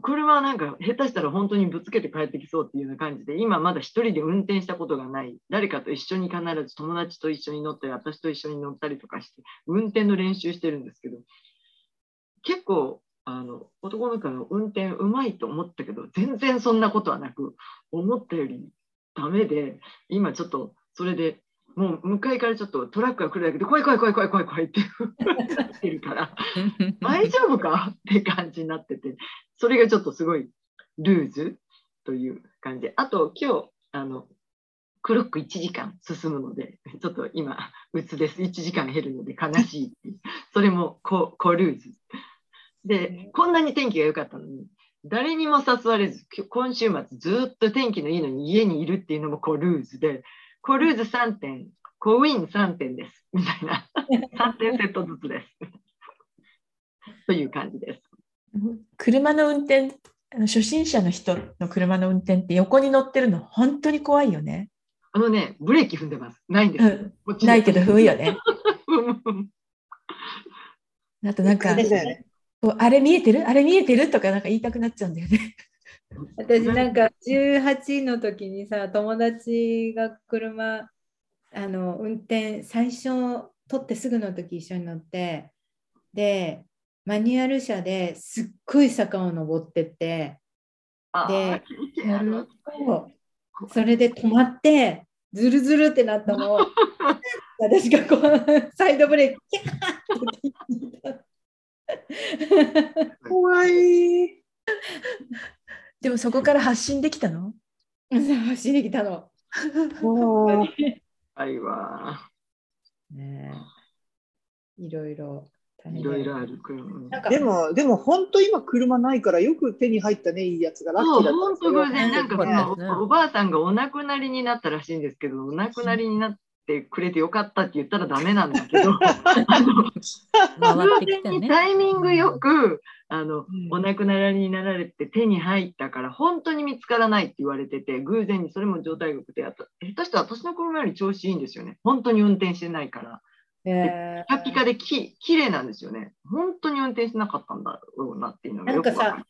車はなんか下手したら本当にぶつけて帰ってきそうっていうような感じで今まだ一人で運転したことがない。誰かと一緒に必ず友達と一緒に乗ったり私と一緒に乗ったりとかして運転の練習してるんですけど結構あの男の子の運転うまいと思ったけど全然そんなことはなく思ったよりダメで今ちょっとそれでもう向かいからちょっとトラックが来るだけで怖い怖い怖い怖い怖い怖いって言ってるから。大丈夫かって感じになってて。それがちょっとすごいルーズという感じ。であと今日あのクロック1時間進むのでちょっと今鬱です。1時間減るので悲しいそれもココルーズ。でこんなに天気が良かったのに誰にも誘われずき今週末ずっと天気のいいのに家にいるっていうのもコルーズでコルーズ3点コウィン3点です。みたいな。3点セットずつです。という感じです。車の運転、あの初心者の人の車の運転って横に乗ってるの本当に怖いよね。あのねブレーキ踏んでます。ないんです、うん、ないけど踏むよね。うんあとなんか、ね。あれ見えてる？あれ見えてる？とかなんか言いたくなっちゃうんだよね。私なんか18の時にさ友達が車あの運転最初取ってすぐの時一緒に乗ってでマニュアル車ですっごい坂を登ってってあで それで止まってズルズルってなったの。を 私がこうサイドブレーキキャーって怖い。でもそこから発信できたの？走ってきたの。もうはいわ。ねえ。いろいろいろいろあるでも、でも本当今車ないからよく手に入ったね、いいやつがラッそう、キーだった本当偶然、なんかねおばあさんがお亡くなりになったらしいんですけど、お亡くなりになってくれてよかったって言ったらダメなんだけど、あの偶然にね。タイミングよく、あの、うんお亡くなりになられて手に入ったから、本当に見つからないって言われてて、偶然にそれも状態良くて、あと下手したら私の車より調子いいんですよね。本当に運転してないから。えピカピカでき綺麗なんですよね。本当に運転してなかったんだろうなっていうのがよくわかるさ、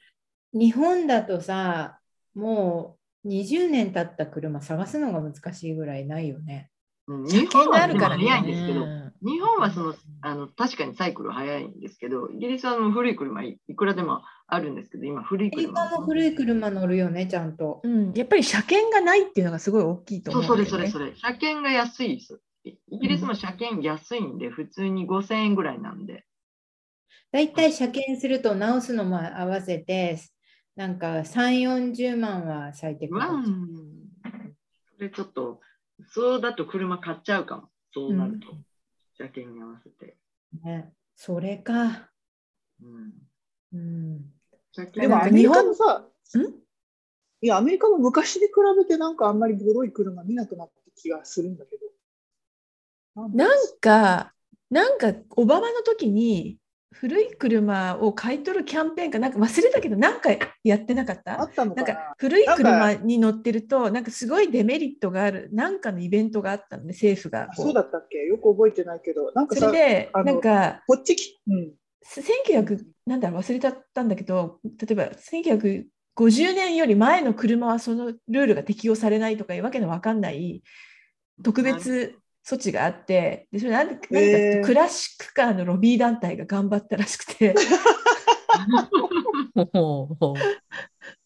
日本だとさ、もう20年経った車探すのが難しいぐらいないよね。うん車検があるから日本はでも早いんですけど、うん日本はそのあの確かにサイクル早いんですけど、イギリスは古い車いいくらでもあるんですけど、今古い車。カも古い車乗るよね、ちゃんと。うん、やっぱり車検がないっていうのがすごい大きいとそう思うんだよね。それそれそれ。車検が安いです。イイギリスも車検安いんで、普通に5000円ぐらいなんで。だいたい車検すると直すのも合わせて、なんか3、40万は最低うわんかかる。それちょっと、そうだと車買っちゃうかも。そうなると。車検に合わせて。ね、それか。うん、うん。でもアメリカもさ、ん？いや、アメリカも昔に比べてなんかあんまりボロい車見なくなった気がするんだけど。なんだなんか、なんか、オバマの時に、古い車を買い取るキャンペーンかなんか忘れたけど、なんかやってなかっあた？なんったのかな？か古い車に乗ってると、なんかすごいデメリットがある、なんかのイベントがあったのね、政府が。そうだったっけ？よく覚えてないけど、なんかさそれ、で、なんか、こっちき、うん。1900なんだろう忘れちゃったんだけど例えば1950年より前の車はそのルールが適用されないとかいうわけのわかんない特別措置があってでそれなんでクラシックカーのロビー団体が頑張ったらしくて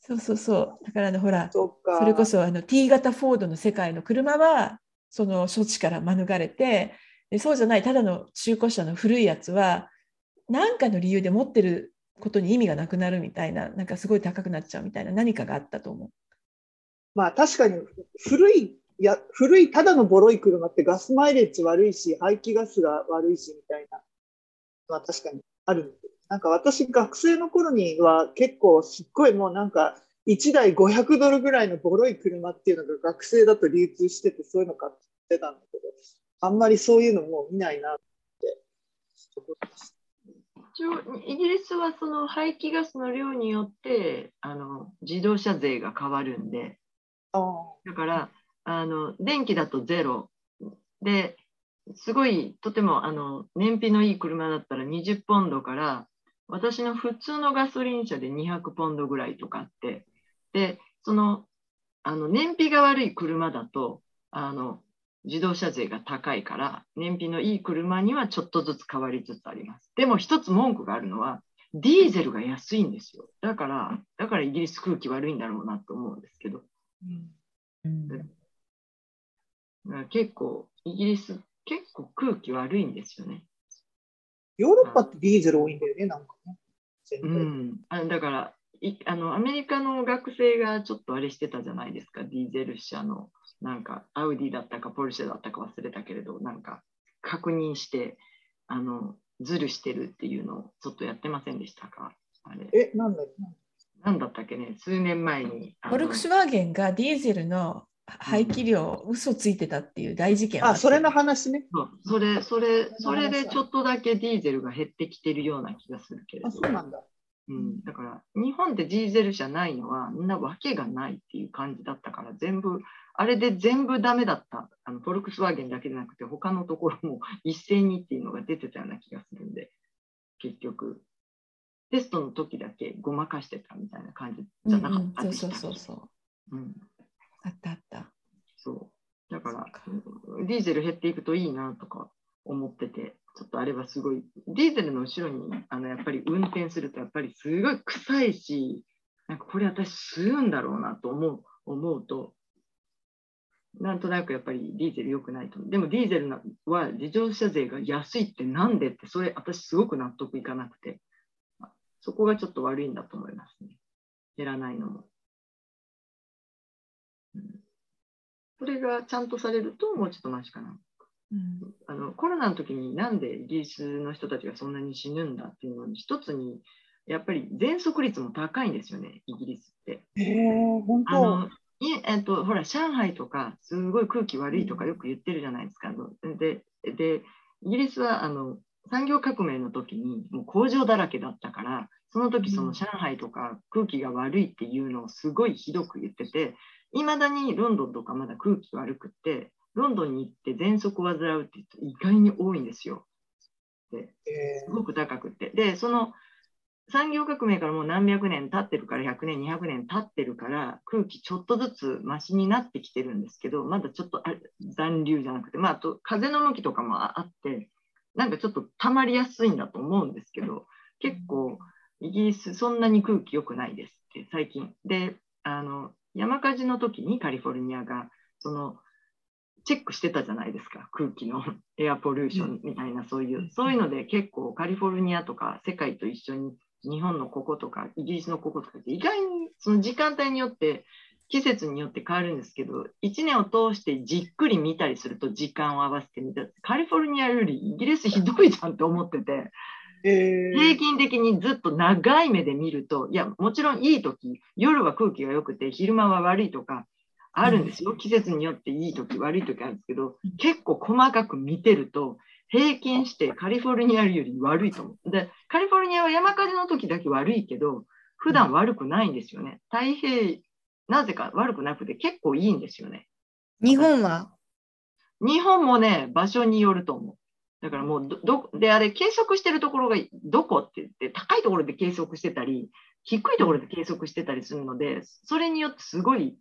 そうそうそうだからあのほら。それこそあの T 型フォードの世界の車はその処置から免れてでそうじゃないただの中古車の古いやつは何かの理由で持ってることに意味がなくなるみたいななんかすごい高くなっちゃうみたいな何かがあったと思う。まあ確かに古い、いや、古いただのボロい車ってガスマイレージ悪いし、排気ガスが悪いしみたいな。まあ確かにあるんだけど。なんか私学生の頃には結構すっごいもうなんか1台500ドルぐらいのボロい車っていうのが学生だと流通しててそういうの買ってたんだけど、あんまりそういうのもう見ないなって。一応イギリスはその排気ガスの量によってあの自動車税が変わるんで、あだからあの電気だとゼロ。ですごいとてもあの燃費のいい車だったら20ポンドから私の普通のガソリン車で200ポンドぐらいとかあってでそのあの燃費が悪い車だとあの自動車税が高いから燃費のいい車にはちょっとずつ変わりつつあります。でも一つ文句があるのはディーゼルが安いんですよ。だからだからイギリス空気悪いんだろうなと思うんですけど。うん。だから結構、イギリス、結構空気悪いんですよね。ヨーロッパってディーゼル多いんだよね、なんかね。全う体ん。あだからいあの、アメリカの学生がちょっとあれしてたじゃないですか、ディーゼル車の、なんか、アウディだったか、ポルシェだったか忘れたけれど、なんか、確認して、あの、ズルしてるっていうのをちょっとやってませんでしたか？あれ。え、なんだなんだったっけね、数年前に。フォルクスワーゲンがディーゼルの排気量、嘘ついてたっていう大事件あ、それの話ね。そう。それ、それ、それでちょっとだけディーゼルが減ってきてるような気がするけれど。あ、そうなんだ。うん、だから日本でディーゼル車ないのはみんなわけがないっていう感じだったから全部あれで全部ダメだったあのフォルクスワーゲンだけじゃなくて他のところも 一斉にっていうのが出てたような気がするんで。結局テストの時だけごまかしてたみたいな感じじゃなかったそうそうそうそう。うんあったあった。そう。だからディーゼル減っていくといいなとか思ってて、ちょっとあれはすごい、ディーゼルの後ろにあのやっぱり運転すると、やっぱりすごい臭いし、なんかこれ私吸うんだろうなと思う思うと、なんとなくやっぱりディーゼル良くないと。でもディーゼルは自動車税が安いってなんでって、それ私すごく納得いかなくて、そこがちょっと悪いんだと思いますね。減らないのも。それがちゃんとされるともうちょっとマシかな。うんあのコロナの時になんでイギリスの人たちがそんなに死ぬんだっていうのに一つにやっぱり喘息率も高いんですよねイギリスって。へえ、本当。あのいえっと、ほら上海とかすごい空気悪いとかよく言ってるじゃないですか。ででイギリスはあの産業革命の時にもう工場だらけだったからその時その上海とか空気が悪いっていうのをすごいひどく言ってていまだにロンドンとかまだ空気悪くってロンドンに行って喘息を患うって人意外に多いんですよ。へすごく高くって。で、その産業革命からもう何百年経ってるから、100年、200年経ってるから、空気ちょっとずつマシになってきてるんですけど、まだちょっと残留じゃなくて、まあ、あと風の向きとかもあって、なんかちょっと溜まりやすいんだと思うんですけど、結構イギリスそんなに空気良くないですって最近。で、あの山火事の時にカリフォルニアがそのチェックしてたじゃないですか、空気のエアポリューションみたいな、そういう、そういうので結構カリフォルニアとか世界と一緒に日本のこことかイギリスのこことかって意外にその時間帯によって季節によって変わるんですけど、1年を通してじっくり見たりすると時間を合わせてみた。カリフォルニアよりイギリスひどいじゃんって思ってて、え。平均的にずっと長い目で見ると、いや、もちろんいい時、夜は空気が良くて、昼間は悪いとか、あるんですよ。季節によっていい時、悪い時あるんですけど、結構細かく見てると、平均してカリフォルニアより悪いと思う。で、カリフォルニアは山火事の時だけ悪いけど、普段悪くないんですよね。太平、なぜか悪くなくて結構いいんですよね。日本は？日本もね、場所によると思う。だからもうど、ど、で、あれ、計測してるところがどこって言って、高いところで計測してたり、低いところで計測してたりするので、それによってすごい、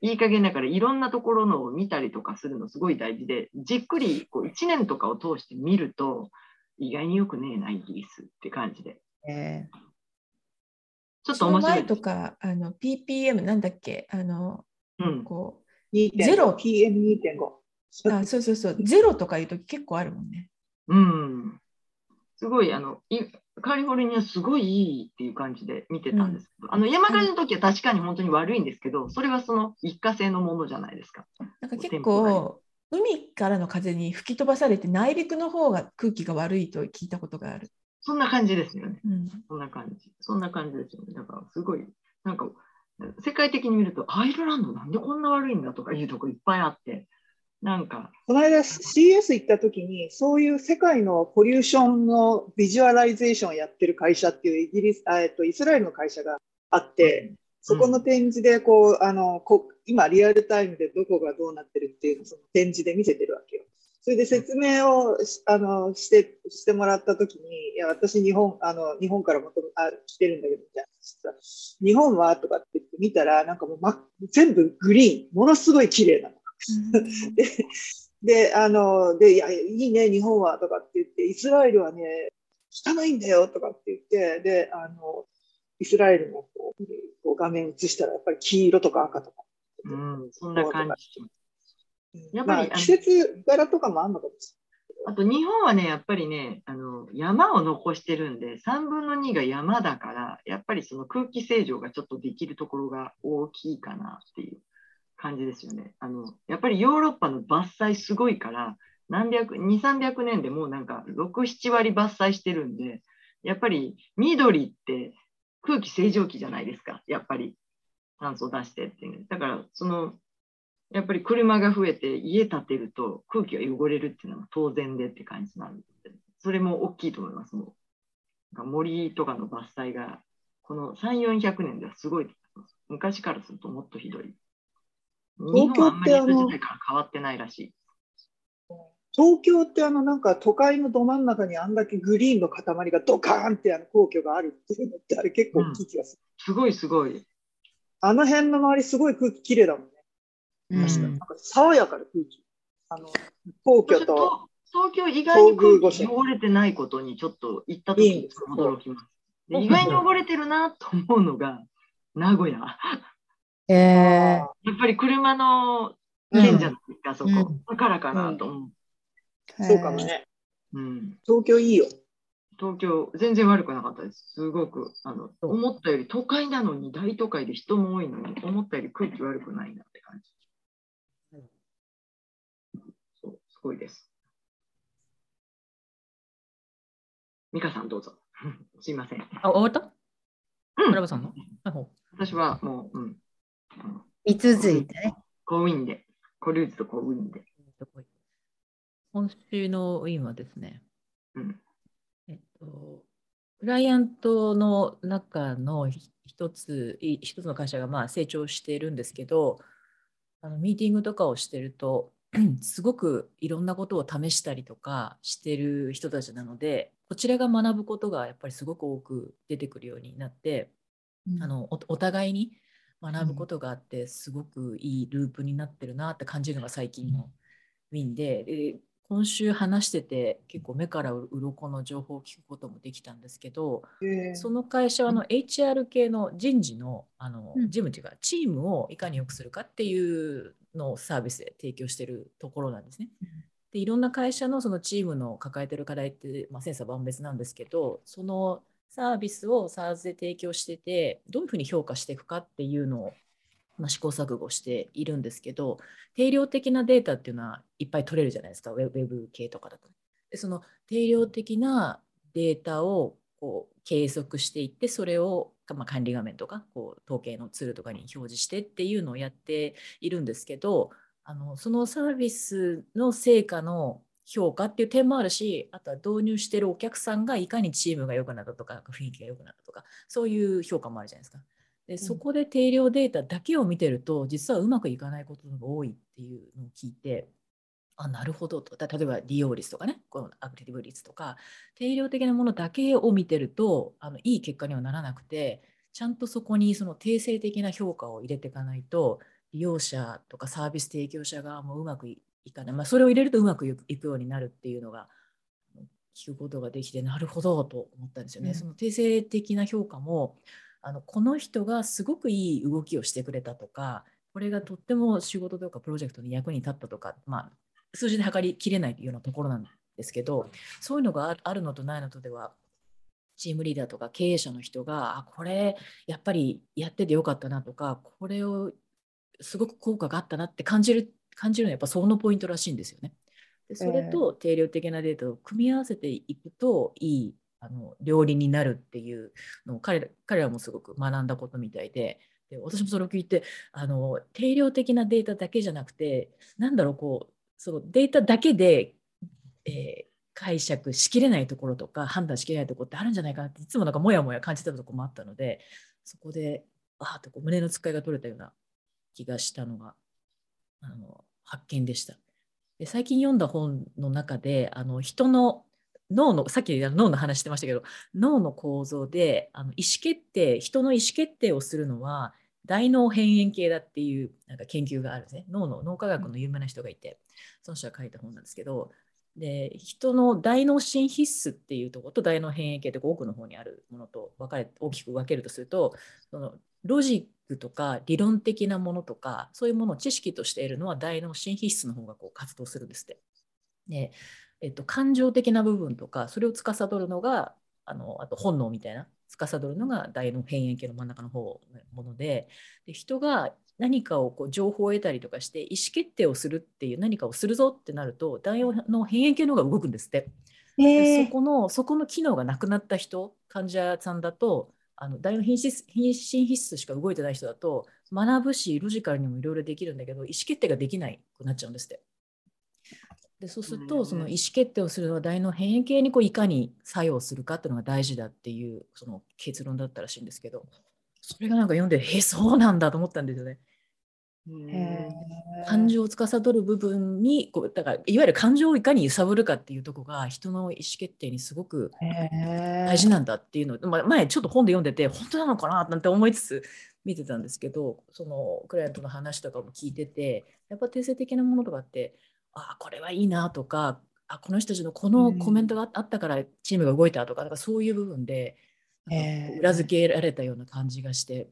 いい加減だから、いろんなところのを見たりとかするのすごい大事で、じっくりこう1年とかを通して見ると、意外によくねえな、イギリスって感じで。えちょっと面白いです。とか、あの ppm なんだっけ？あの、うん。こ2.5ゼロ PM2.5。う、あ、そうそうそう、ゼロとかいうと結構あるもんね。うん。すごい、あの、いカリフォルニアすごいいいっていう感じで見てたんですけど、あの山火事の時は確かに本当に悪いんですけど、それはその一過性のものじゃないですか。なんか結構、海からの風に吹き飛ばされて、内陸の方が空気が悪いと聞いたことがある。そんな感じですよね。うん、そんな感じ。そんな感じですよね。だからすごい、なんか、世界的に見ると、アイルランドなんでこんな悪いんだとかいうとこいっぱいあって、なんか、この間 CES 行った時に、そういう世界の pollution の visualization をやってる会社っていうイギリス、あえっと、イスラエルの会社があって、そこの展示でこう、あの、こ今リアルタイムでどこがどうなってるっていうのをその展示で見せてるわけよ。それで説明をしあのしてしてもらった時に、いや、私日本、あの、日本からもともあ来てるんだけど、みたいなしたら。日本は？とかって言って見たら、なんかもう、ま、全部グリーン、ものすごい綺麗なの。で、で、あの、で、いや、いいね、日本はとかって言って、イスラエルはね、汚いんだよとかって言って、で、あの、イスラエルのこうこう画面映したら、やっぱり黄色とか赤とか。うん、そんな感じ。やっまあ、ぱりあの季節柄とかもあんのかもしあと日本はね、やっぱりね、あの山を残してるんで、3分の2が山だから、やっぱりその空気清浄がちょっとできるところが大きいかなっていう感じですよね。あのやっぱりヨーロッパの伐採すごいから、何百、2、300年でもうなんか6、7割伐採してるんで、やっぱり緑って空気清浄機じゃないですか、やっぱり酸素出してっていう。だから、そのやっぱり車が増えて家建てると空気が汚れるっていうのは当然でって感じなんで、それも大きいと思います。もうなんか森とかの伐採がこの3、400年ではすごい、昔からするともっとひどい。日本はあんまり江戸時代から変わってないらしい。東京ってあのなんか都会のど真ん中にあんだけグリーンの塊がドカーンってあの皇居があるっていうのってあれ結構大きい気がする。すごいすごい。あの辺の周りすごい空気きれいだもんね。うん確かに。なんか爽やかな空気。あの皇居と、東京意外に空気汚れてないことにちょっと行った時に驚きます。で意外に汚れてるなと思うのが名古屋。えやっぱり車の県じゃないですか、そこ。うんだからかなと思う。ーそうかも。ね。うん。東京いいよ。東京、全然悪くなかったです。すごく、あの、思ったより都会なのに、大都会で人も多いのに、思ったより空気悪くないなって感じ。そう、すごいです。美香さんどうぞ。すいません。あ、終わった？うん村場さんの？あほう私はもう、うん。三続いてね。コウインで、コルーズとコウインで。今週のウィンはですね、うん。えっと、クライアントの中の一つ、一つの会社がまあ成長しているんですけど、あのミーティングとかをしてると、すごくいろんなことを試したりとかしてる人たちなので、こちらが学ぶことがやっぱりすごく多く出てくるようになって、あのお互いに学ぶことがあって、すごくいいループになってるなって感じるのが最近のウィンで、で今週話してて結構目からう鱗の情報を聞くこともできたんですけど、その会社はあの HR 系の人事のあのうん。事務というかチームをいかに良くするかっていうのをサービスで提供しているところなんですね。でいろんな会社のそのチームの抱えてる課題って、まあ、千差万別なんですけどそのサービスを SARS で提供しててどういうふうに評価していくかっていうのを、まあ、試行錯誤しているんですけど定量的なデータっていうのはいっぱい取れるじゃないですかウェブ系とかだと。でその定量的なデータをこう計測していってそれを、まあ、管理画面とかこう統計のツールとかに表示してっていうのをやっているんですけどあのそのサービスの成果の評価っていう点もあるしあとは導入してるお客さんがいかにチームが良くなったとか雰囲気が良くなったとかそういう評価もあるじゃないですか。でそこで定量データだけを見てると実はうまくいかないことが多いっていうのを聞いてあなるほどと。例えば利用率とかね。このアクティブ率とか定量的なものだけを見てるとあのいい結果にはならなくてちゃんとそこにその定性的な評価を入れていかないと利用者とかサービス提供者側もうまくいかない、まあ、それを入れるとうまくいくようになるっていうのが聞くことができてなるほどと思ったんですよね。うんその定性的な評価もあのこの人がすごくいい動きをしてくれたとかこれがとっても仕事とかプロジェクトに役に立ったとか、まあ、数字で測りきれないようなところなんですけどそういうのがああるのとないのとではチームリーダーとか経営者の人があこれやっぱりやっててよかったなとかこれをすごく効果があったなって感じる感じるのはやっぱそのポイントらしいんですよね。でそれと定量的なデータを組み合わせていくといいあの両輪になるっていうのを彼ら彼らもすごく学んだことみたいでで私もそれを聞いてあの定量的なデータだけじゃなくてなんだろうこうそのデータだけで、えー解釈しきれないところとか判断しきれないところってあるんじゃないかなっていつもなんかモヤモヤ感じてたところもあったのでそこでああとこう胸の使いが取れたような気がしたのがあの発見でした。で最近読んだ本の中であの人の脳のさっき脳の話してましたけど脳の構造であの意思決定人の意思決定をするのは大脳辺縁系だっていうなんか研究があるんですね脳の脳科学の有名な人がいてその人が書いた本なんですけどで人の大脳新必須っていうところと大脳辺縁系って奥の方にあるものと分かれ大きく分けるとするとそのロジとか理論的なものとかそういうものを知識としているのは大脳新必須の方がこう活動するんですって。でえっと、感情的な部分とかそれを司るのがあのあと本能みたいな司るのが大脳辺縁系の真ん中の方のものでで人が何かをこう情報を得たりとかして意思決定をするっていう何かをするぞってなると大脳の辺縁系の方が動くんですって。でそこのそこの機能がなくなった人患者さんだとあの大脳品質品心必須しか動いてない人だと学ぶしロジカルにもいろいろできるんだけど意思決定ができないくなっちゃうんですって。でそうすると、うんその意思決定をするのは大脳辺縁系にこういかに作用するかっていうのが大事だっていうその結論だったらしいんですけどそれがなんか読んでえそうなんだと思ったんですよね。へ感情を司る部分にこうだからいわゆる感情をいかに揺さぶるかっていうところが人の意思決定にすごく大大事なんだっていうの。を、まあ、前ちょっと本で読んでて本当なのかななんて思いつつ見てたんですけどそのクライアントの話とかも聞いててやっぱ定性的なものとかってああこれはいいなとかあこの人たちのこのコメントがあったからチームが動いたとか,、なんかそういう部分で裏付けられたような感じがして、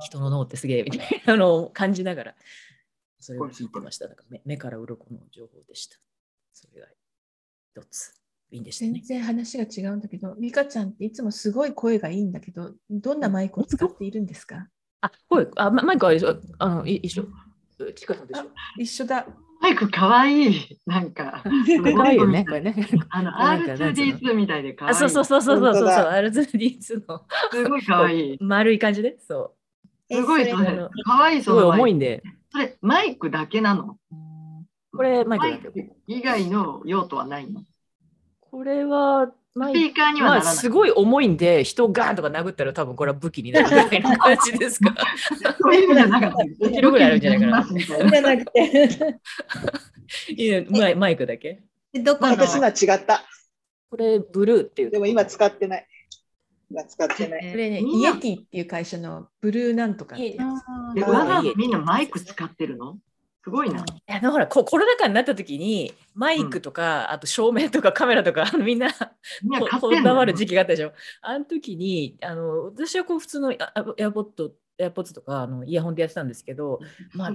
人の脳ってすげえみたいなのを感じながらそれを聞いてました。なんか目目から鱗の情報でした。それが一つ。いいんでした全ね。然話が違うんだけど、美香ちゃんっていつもすごい声がいいんだけど、どんなマイクを使っているんですか？あ、声、あ、ママイクは一緒。あの、い一緒？ちかさんでしょ？一緒だ。マイクかわいい。なんか、可愛いよね、これね。あの、なんかなんつうの？R2D2 みたいでかわいい。あ、そうそうそうそうそうそうそう、本当だ R2D2 のすごいかわいい。丸い感じで、そすごいそれ。かわいいう。すごい。重いんで。それ、マイクだけなの？これマイク以外の用途はないの？これは、マイクスピーカーにはなまあ、らない。すごい重いんで、人をガーンとか殴ったら多分これは武器になるみたいな感じですか。そういう意味じゃなかった。5キロぐらいあるんじゃないかなじゃなくて、いやマイマイクだけ。どこの？私のは違った。これ、ブルーっていう。でも今使ってない。今使ってない。これね、イエティっていう会社のブルーなんとかってやつ。で、あーわざわざみんなマイク使ってるの？すごいな。いやでもほらココロナ禍になった時にマイクとか、あと照明とかカメラとかあの みんなみんなこだわる時期があったでしょ？あの時にあの私はこう普通のエアポッドエアポッツとかあのイヤホンでやってたんですけど、まあ、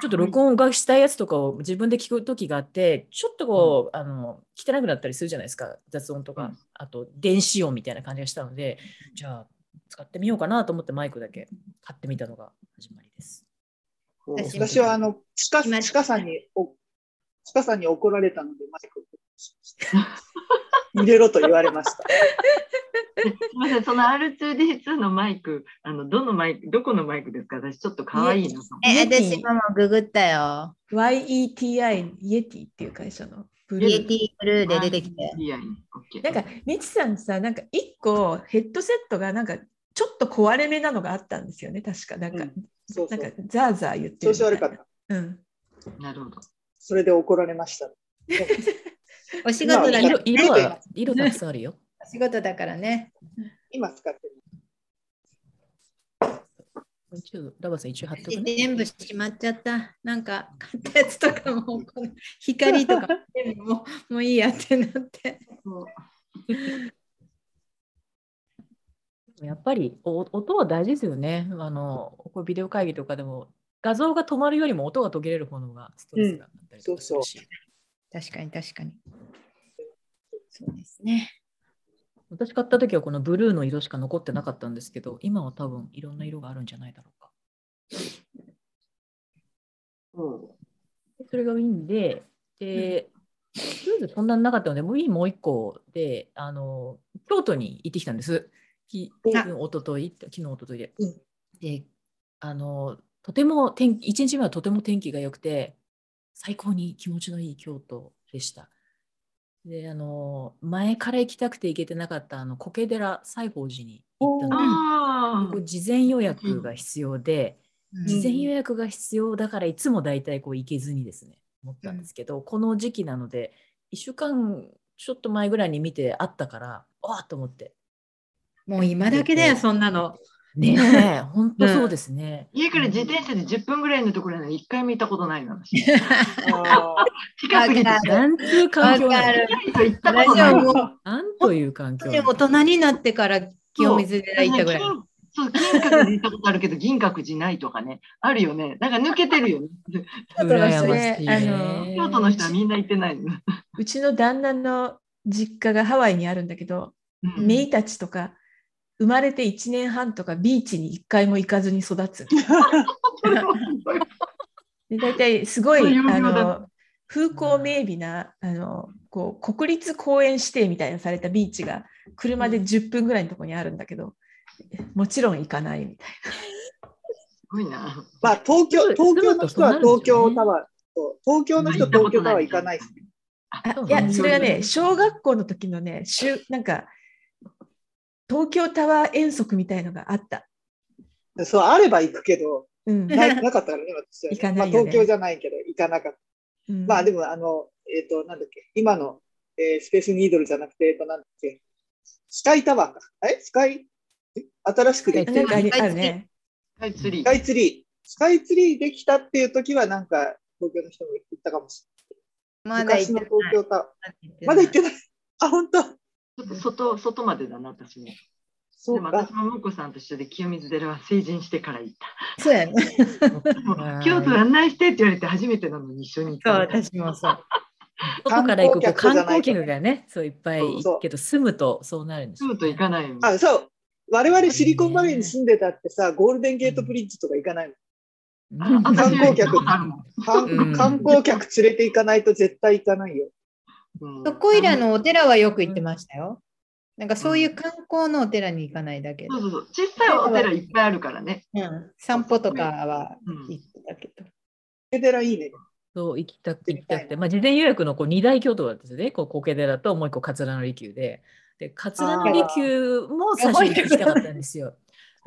ちょっと録音がしたいやつとかを自分で聞く時があってちょっとこう、あの汚くなったりするじゃないですか。雑音とか、うん。あと電子音みたいな感じがしたのでじゃあ使ってみようかなと思ってマイクだけ買ってみたのが始まりです。私私はあの、ちか、今ちかさんに、お、ちかさんに怒られたので、マイクを入れろと言われました。すみません、その R2D2 のマイク、あの、どのマイク、どこのマイクですか？私ちょっと可愛いな。え、私今もググったよ。YETI、イエティっていう会社のブルイエテー。ィブルーで出てきて。なんか、みちさんさ、なんか一個ヘッドセットがなんかちょっと壊れ目なのがあったんですよね、確か。なんか、うんそうそうなんか。ザーザー言ってる調子悪かった。うん。なるほど。それで怒られました。お仕事だから、色色ねは色たくさんあるよ。お仕事だからね。今使ってる。一応ラバさん一応貼っておくね。全部しまっちゃった。なんか買ったやつとかも、この光とか全部もうもういいやってなって。やっぱりお音は大事ですよね。あのこうビデオ会議とかでも画像が止まるよりも音が途切れる方がストレスがあったりとかするし、確かに確かに。そうですね。私買った時はこのブルーの色しか残ってなかったんですけど、今は多分いろんな色があるんじゃないだろうか。そそれがウィンで、で、とりあえずそんなになかったので、もうウィンもう一個で、あの、京都に行ってきたんです。きあおととい、昨日おとといで。うんで、あの、とても天気、一日目はとても天気が良くて、最高に気持ちのいい京都でした。で、あの、前から行きたくて行けてなかった、あの、苔寺西宝寺に行ったう。ので、事前予約が必要で、事前予約が必要だからいつも大体こう行けずにですね思ったんですけど、この時期なので1週間ちょっと前ぐらいに見てあったからああと思ってもう今だけだよ、そんなの。ねえ本当そうですね、家から自転車で10分ぐらいのところに一回見たことないの。近すぎてなんつう環境なんという環境な大の人になってから清水寺行ったぐらい。金そう、金閣寺行ったことあるけど、銀閣寺ないとかね、あるよね。なんか抜けてるよね。京都の人はみんな行ってないの。うちの旦那の実家がハワイにあるんだけど、うんメイたちとか生まれて1年半とかビーチに1回も行かずに育つ。で大体すごいそういうあの風光明媚なあのこう国立公園指定みたいなされたビーチが車で10分ぐらいのところにあるんだけど、もちろん行かないみたいすごいな。まあ、東京、東京の人は東京タワーと、東京の人は東京タワー行かないですね。いやそれがよね小学校の時のね週なんか東京タワー遠足みたいのがあった。そう、あれば行くけど、うんななかったからね、私は、行かないよねまあ、東京じゃないけど、行かなかった。うんまあでも、あの、えっ、と、なんだっけ、今の、えースペースニードルじゃなくて、えっ、と、なんだっけ、スカイタワーか。え？スカイ、え？新しくできてるなんかありあるね。スカイツリースカイツリー。スカイツリーできたっていう時は、なんか、東京の人も行ったかもしれない。まだ行ってない。まだ行ってない。あ、本当ちょっと外外までだな、私も。そうかでも私。ももこさんと一緒で清水寺は成人してから行った。そうやね。京都案内してって言われて初めてなのに一緒に行そう、った。私もそう。外から行くこう観観光光客がね、そういっぱい行くけど、住むとそうなるんですよ、ね。住むと行かないよ。あ、そう。我々シリコンバレーに住んでたってさ、ゴールデンゲートブリッジとか行かないの。あうん観光客観光客連れて行かないと絶対行かないよ。うんそこいらのお寺はよく行ってましたよ。なんかそういう観光のお寺に行かないだけでそうそうそう。小さいお寺いっぱいあるからね。うん、散歩とかはうん行ってたけど。お寺いいね。そう行きたく行きたい行きたくて、まあ、事前予約のこう二大京都だったんですよね、こう苔寺ともう一個桂の利休で。で、桂の利休も最初に行きたかったんですよ。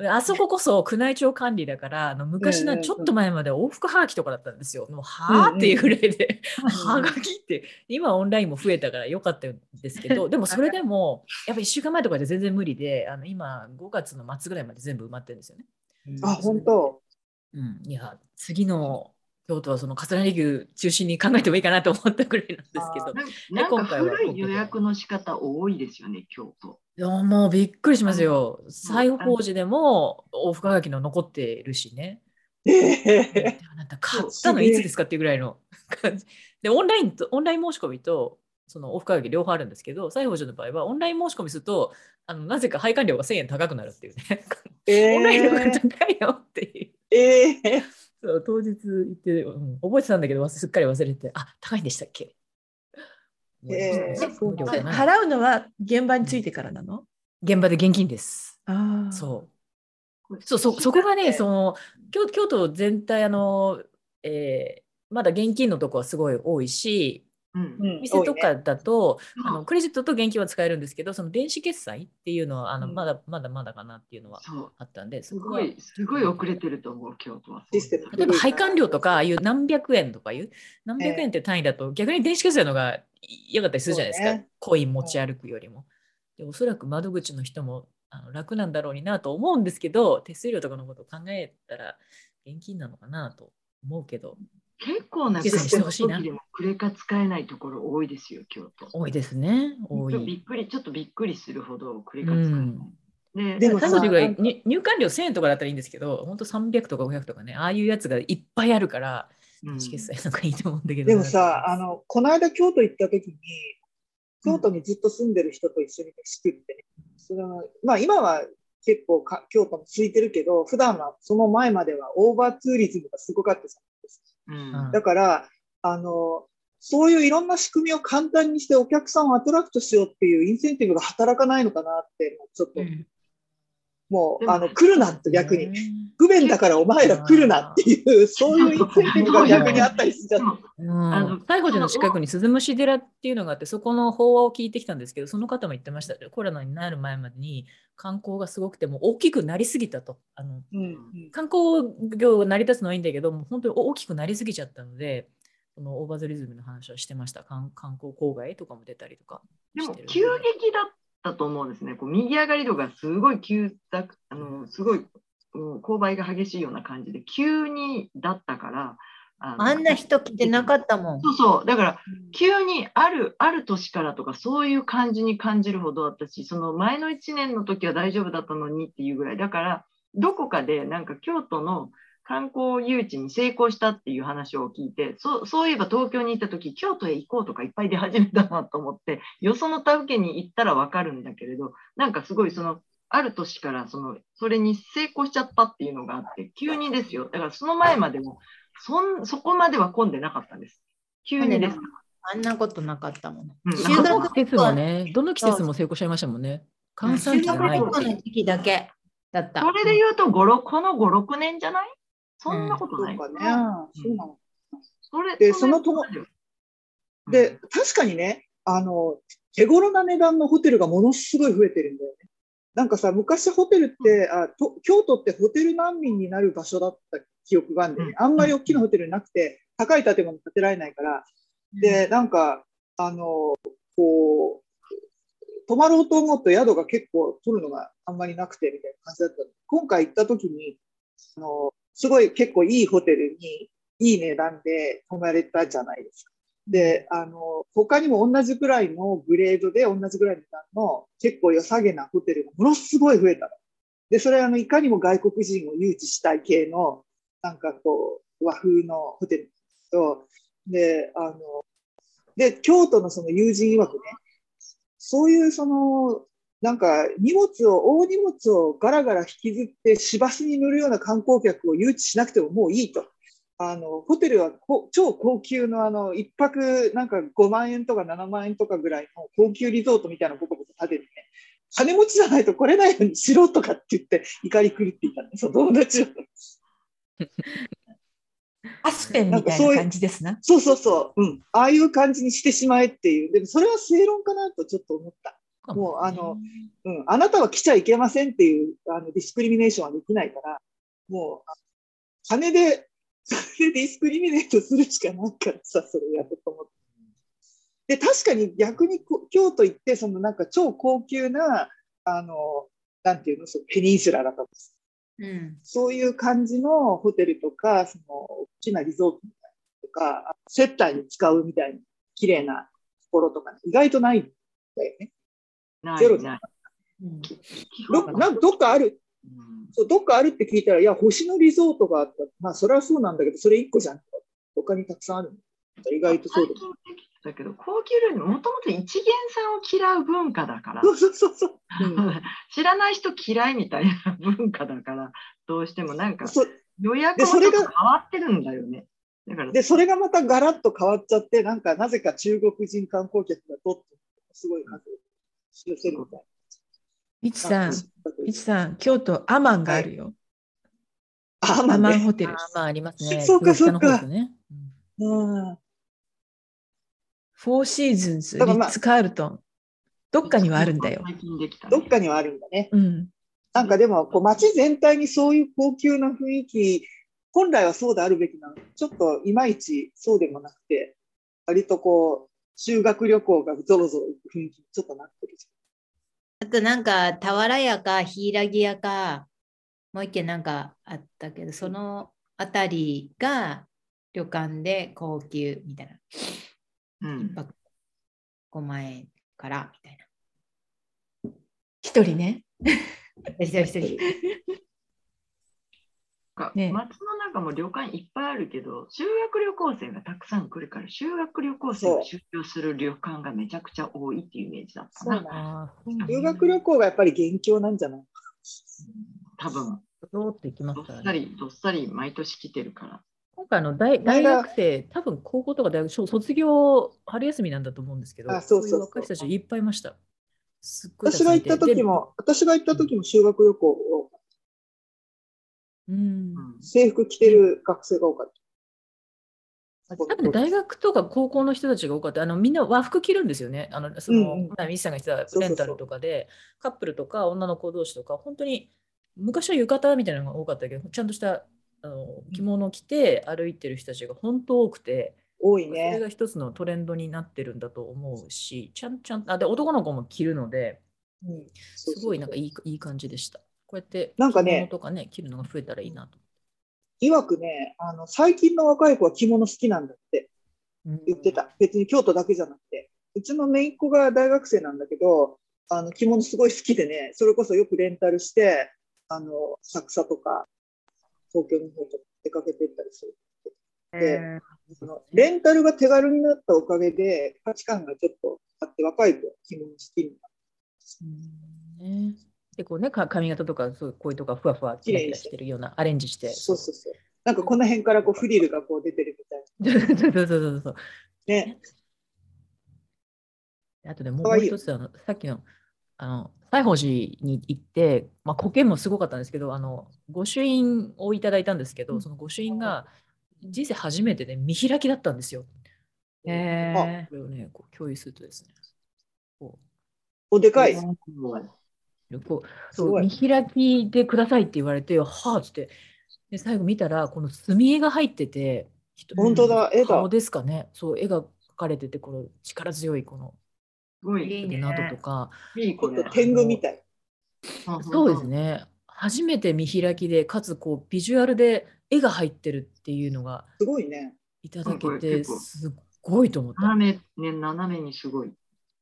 であそここそ宮内庁管理だから、あの昔うんうんうなんちょっと前まで往復はがきとかだったんですよ。もうはあっていうぐらいで、んはがきって、今オンラインも増えたからよかったんですけど、でもそれでも、やっぱ1週間前とかで全然無理で、あの今5月の末ぐらいまで全部埋まってるんですよね。あ、本当。うん、いや、次の京都はその桂利休中心に考えてもいいかなと思ったぐらいなんですけど。なんなんか今回は古い予約の仕方多いですよね、京都。いやもうびっくりしますよ。西宝寺でも往復はがきの残ってるしね。ええあなた買ったのいつですかっていうぐらいの感じ。で、オンラインと、オンライン申し込みと、その往復はがき両方あるんですけど、西宝寺の場合はオンライン申し込みすると、あのなぜか配管料が1000円高くなるっていうね。え オンラインの方がえ高いよっていう。ええそう当日行って、うん、覚えてたんだけど、忘れすっかり忘れて、あ、高いんでしたっけ？えー払うのは現場についてからなの現場で現金です。ああ。そう。そうそそこがね、その京京都全体あの、えーまだ現金のとこはすごい多いし、うん。うん店とかだと、うん。あのクレジットと現金は使えるんですけど、その電子決済っていうのはあの、うん。まだまだまだかなっていうのは。あったんで、すごい、すごい遅れてると思う、京都は。例えば配管料とか、ああいう何百円とかいう、何百円って単位だと、逆に電子決済の方が良かったりするじゃないですか、ね。コイン持ち歩くよりも。でおそらく窓口の人もあの楽なんだろうになと思うんですけど、手数料とかのことを考えたら、現金なのかなと思うけど、結構な決済してほしいな時でもクレカ使えないところ多いですよ、京都。多いですね、多びい。っくり、ちょっとびっくりするほどクレカ使えない。ででもぐらいに入館料1000円とかだったらいいんですけど、本当300とか500とかね、ああいうやつがいっぱいあるから、決済の方がいいと思うんだけど。でもさ、あの、この間京都行った時に、京都にずっと住んでる人と一緒に飯食ってね、それはまあ今は結構か京都も空いてるけど、普段はその前まではオーバーツーリズムがすごかったじゃないですか。うん。だから、あの、そういういろんな仕組みを簡単にしてお客さんをアトラクトしようっていうインセンティブが働かないのかなって、ちょっと、うん。もう、あの、来るなと逆に。ね不便だからお前ら来るなっていう、そういうインセンティブが逆にあったりしちゃ。うんあの西宝寺の近くに鈴虫寺っていうのがあって、そこの法話を聞いてきたんですけど、その方も言ってました。コロナになる前までに観光がすごくても大きくなりすぎたと。あのうん観光業が成り立つのはいいんだけど、もう本当に大きくなりすぎちゃったので、そのオーバーズリズムの話をしてました。観観光郊外とかも出たりとかしてる。でも急激だったと思うんですね。こう右上がり度がすごい急だ、あのすごいうん勾配が激しいような感じで、急にだったから。あんな人来てなかったもん。そうそう。だから、急にある、ある年からとか、そういう感じに感じるほど私、その前の1年の時は大丈夫だったのにっていうぐらい。だから、どこかでなんか京都の観光誘致に成功したっていう話を聞いて、そうそういえば東京に行った時、京都へ行こうとかいっぱい出始めたなと思って、よその他府県に行ったらわかるんだけれど、なんかすごいその、ある年からその、それに成功しちゃったっていうのがあって、急にですよ。だからその前までも、そんそこまでは混んでなかったんです。急にです。あんなことなかったもん。うん修どの学季節もね、どの季節も成功しちゃいましたもんね。閑散期じの時期だけだった。それで言うと、5、6この5、6年じゃない？そんなことない。そうかね。そうなの。それでそのともで、確かにね、あの、手頃な値段のホテルがものすごい増えてるんだよね。なんかさ、昔ホテルって、あと京都ってホテル難民になる場所だった記憶があるんで、ね、あんまり大きなホテルなくて、高い建物建てられないから、で、なんか、あの、こう、泊まろうと思うと宿が結構取るのがあんまりなくてみたいな感じだったの。今回行った時に、あの、すごい結構いいホテルにいい値段で泊まれたじゃないですか。で、あの、他にも同じくらいのグレードで同じくらいのの結構良さげなホテルがものすごい増えたの。で、それはあの、いかにも外国人を誘致したい系の、なんかこう、和風のホテルなんですけど、で、あの、で、京都のその友人曰くね、そういうその、なんか荷物を、大荷物をガラガラ引きずって市バスに乗るような観光客を誘致しなくてももういいと。あの、ホテルはこ超高級のあの、一泊なんか5万円とか7万円とかぐらいの高級リゾートみたいなことこ建ててね、金持ちじゃないと来れないようにしろとかって言って怒り狂っていたね、その友達は。アスペンみたいな感じですな。そうそうそう、うん。ああいう感じにしてしまえっていう。でもそれは正論かなとちょっと思った。もうあの、うん、あなたは来ちゃいけませんっていうあのディスクリミネーションはできないから、もう、金で、金でディスクリミネートするしかないからさ、それをやると思って。で、確かに逆にこ京都行って、そのなんか超高級な、あの、なんていうの、そのペニンシュラだとか、うん。そういう感じのホテルとか、その大きなリゾートみたいなとか、接待に使うみたいな綺麗なところとか、ね、意外とないんだよね。ゼロじゃないない。うんどなんどっかある？うんそう、どっかあるって聞いたら、いや、星野リゾートがあった。まあ、それはそうなんだけど、それ一個じゃん。他にたくさんある。意外とそうだ最近。できてたけど、高級料理、もともと一元さんを嫌う文化だから、そうそうそうそう。う ん知らない人嫌いみたいな文化だから、どうしてもなんかそ予約でそれがもちょっと変わってるんだよね。だから、で、それがまたガラッと変わっちゃって、なんか、なぜか中国人観光客がどっと、すごい数を寄せるみたいいちさん、な。いちさん、京都アマンがあるよ。あ、まアあね。マンホテルあ。まあありますね。そうかそうかね。うん。フォーシーズンズ、リッツ・カールトン。どっかにはあるんだよ。どっかにはあるんだね。うん。なんかでも、こう街全体にそういう高級な雰囲気、本来はそうであるべきなのに、ちょっといまいちそうでもなくて、割とこう、修学旅行がぞろぞろ行く雰囲気にちょっとなってるじあとなんか、俵屋か、柊屋か、もう一軒なんかあったけど、そのあたりが旅館で高級みたいな。うん一泊5万円からみたい一人ね。な。一人一人。かね街の中も旅館いっぱいあるけど、修学旅行生がたくさん来るから、修学旅行生が出張する旅館がめちゃくちゃ多いっていうイメージだったな。修学旅行がやっぱり元凶なんじゃない？多分、どうって行きまどっすからね。さり、どっさり毎年来てるから。今回の大大学生、多分高校とか大学、卒業、春休みなんだと思うんですけど、あそうそうそういう若い人たちいっぱいいました。すっごい私が行った時でも、私が行った時も修学旅行をうんうん制服着てる学生が多かった。多分大学とか高校の人たちが多かった。あのみんな和服着るんですよね。あのその、うんミスさんが言ってたレンタルとかで、カップルとか女の子同士とか、本当に昔は浴衣みたいなのが多かったけど、ちゃんとしたあの着物を着て歩いてる人たちが本当多くて、それ多いね。が一つのトレンドになってるんだと思うし、ちゃんちゃんあで男の子も着るので、うんすごいなんかいいいい感じでした。こうやってなんかねとかね、着るのが増えたらいいなと。曰くね、あの、最近の若い子は着物好きなんだって言ってた。別に京都だけじゃなくて。うちの姪っ子が大学生なんだけど、あの、着物すごい好きでね、それこそよくレンタルして、あの、浅草とか、東京の方とか出かけてったりする。でそのレンタルが手軽になったおかげで、価値観がちょっとあって、若い子は着物好きになる。うんね、でこうねか髪型とかそうこういうとかふわふわキラキラしてるようなアレンジして。そうそうそう。なんかこの辺からこうフリルがこう出てるみたいな。そうそうそうそう。ね。あとでもう一つあのさっきのあの西宝寺に行って、まあ、苔験もすごかったんですけどあの御朱印をいただいたんですけど、その御朱印が人生初めてで見開きだったんですよ。へこれをねこう共有するとですねこおでかい。うんうこうそう見開きでくださいって言われてはあっつってで最後見たら、この墨絵が入ってて、人本当だ絵だ顔ですかね。そう、絵が描かれてて、この力強いこのすごい。いいねなどとか、いい子ね。天狗みたい。そうです。ね。初めて見開きで、かつこうビジュアルで絵が入ってるっていうのがすごいね。いただけて、すっごいと思った。斜め、ね、斜めにすごい。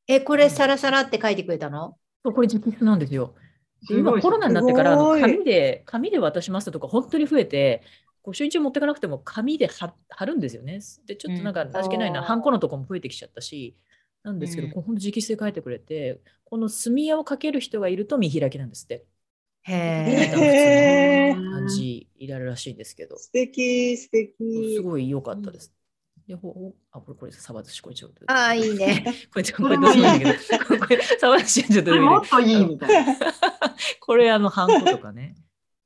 え、これサラサラって書いてくれたの？そうこれ直筆なんですよ。今コロナになってからあの紙で紙で渡しますとか本当に増えて、御朱印帳持ってかなくても紙で貼貼るんですよね。でちょっとなんかうん味気ないな、ハンコのとこも増えてきちゃったし、なんですけど、うんこれ本当直筆で書いてくれて、この墨絵をかける人がいると見開きなんですって。へへー感じいられるらしいんですけど、素敵、素敵。すごい良かったです。あ、これ、これ、サバ寿司、これちょっと。ああ、いいね。これ、ちょっと、これどうしようもないんだけど、これ、サバ寿司はちょっともっといいみたいな。これ、あの、ハンコとかね。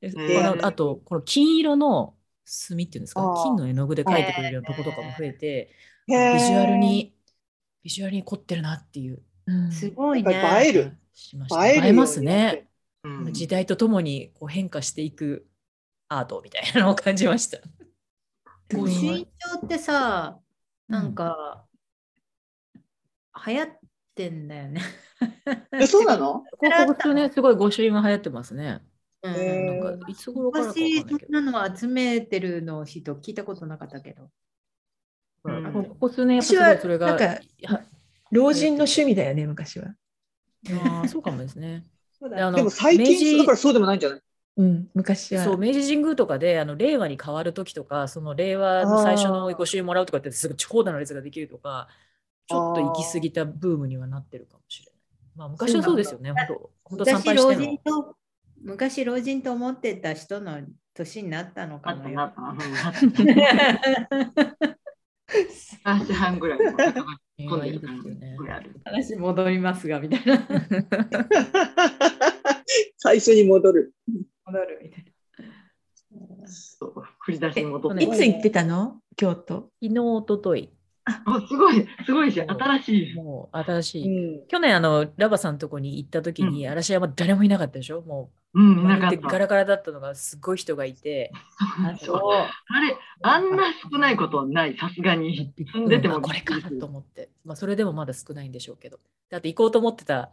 でこへーのあと、この金色の墨っていうんですか？金の絵の具で描いてくれるようなとことかも増えて、ビジュアルに、ビジュアルに凝ってるなっていう。うんすごいやっぱり映えね。る。しました。映えますね。うん時代とともにこう変化していくアートみたいなのを感じました。御朱印帳ってさ、なんか、流行ってんだよね。え、そうなの？ここ数年すごい御朱印が流行ってますね。うんなんかいつ頃から昔そんなの集めてるの人聞いたことなかったけど。うんこここ数年やっぱす私はごいそれがなんかは老人の趣味だよね、昔は。あーそうかもですね。そうでも最近、だからそうでもないんじゃない？うん、昔は。そう明治神宮とかであの令和に変わる時とかその令和の最初の御朱印もらうとかってすぐ長蛇の列ができるとかちょっと行き過ぎたブームにはなってるかもしれない。まあ昔はそうですよね。本当本当参昔老拝して人と、昔老人と思ってた人の年になったのあかもよ。ったなった。うん 半半ぐらい。今度い話戻りますが、みたいな。最初に戻る。戻るみたいそう振り出しに戻っえてい。つ行ってたの？京都。昨日、おととい、あすごい、すごいし、新しい。もう新しうい。ん。去年、あの、ラバさんのとこに行った時に、うん嵐山誰もいなかったでしょ？もうん、う、いなかっガた。ラガラだったのがすごい人がいて、そうあれ、あんな少ないことはない、さすがに。住んでてもうんあこれかと思って、まあ、それでもまだ少ないんでしょうけど。であと行こうと思ってた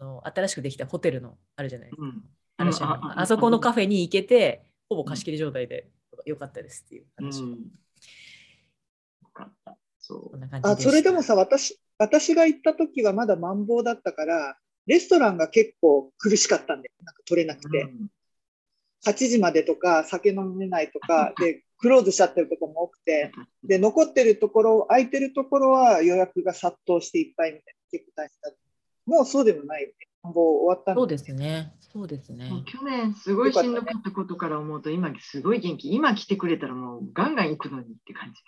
あの新しくできたホテルのあるじゃないですか。うんああそこのカフェに行けて、ほぼ貸し切り状態でよかったですっていううん。話。よかった。そこんな感じあ、それでもさ、私、私が行った時はまだマンボウだったから、レストランが結構苦しかったんで、なんか取れなくう。て。うん8時までとか、酒飲めないとか、で、クローズしちゃってるところも多くて、で、残ってるところ、空いてるところは予約が殺到していっぱいみたいな、結構大変だった。もうそうでもないよね。マンボウ終わったんそうですね。そうですね。去年すごいしんどかったことから思うと、今すごい元気。今来てくれたらもうガンガン行くのにって感じ。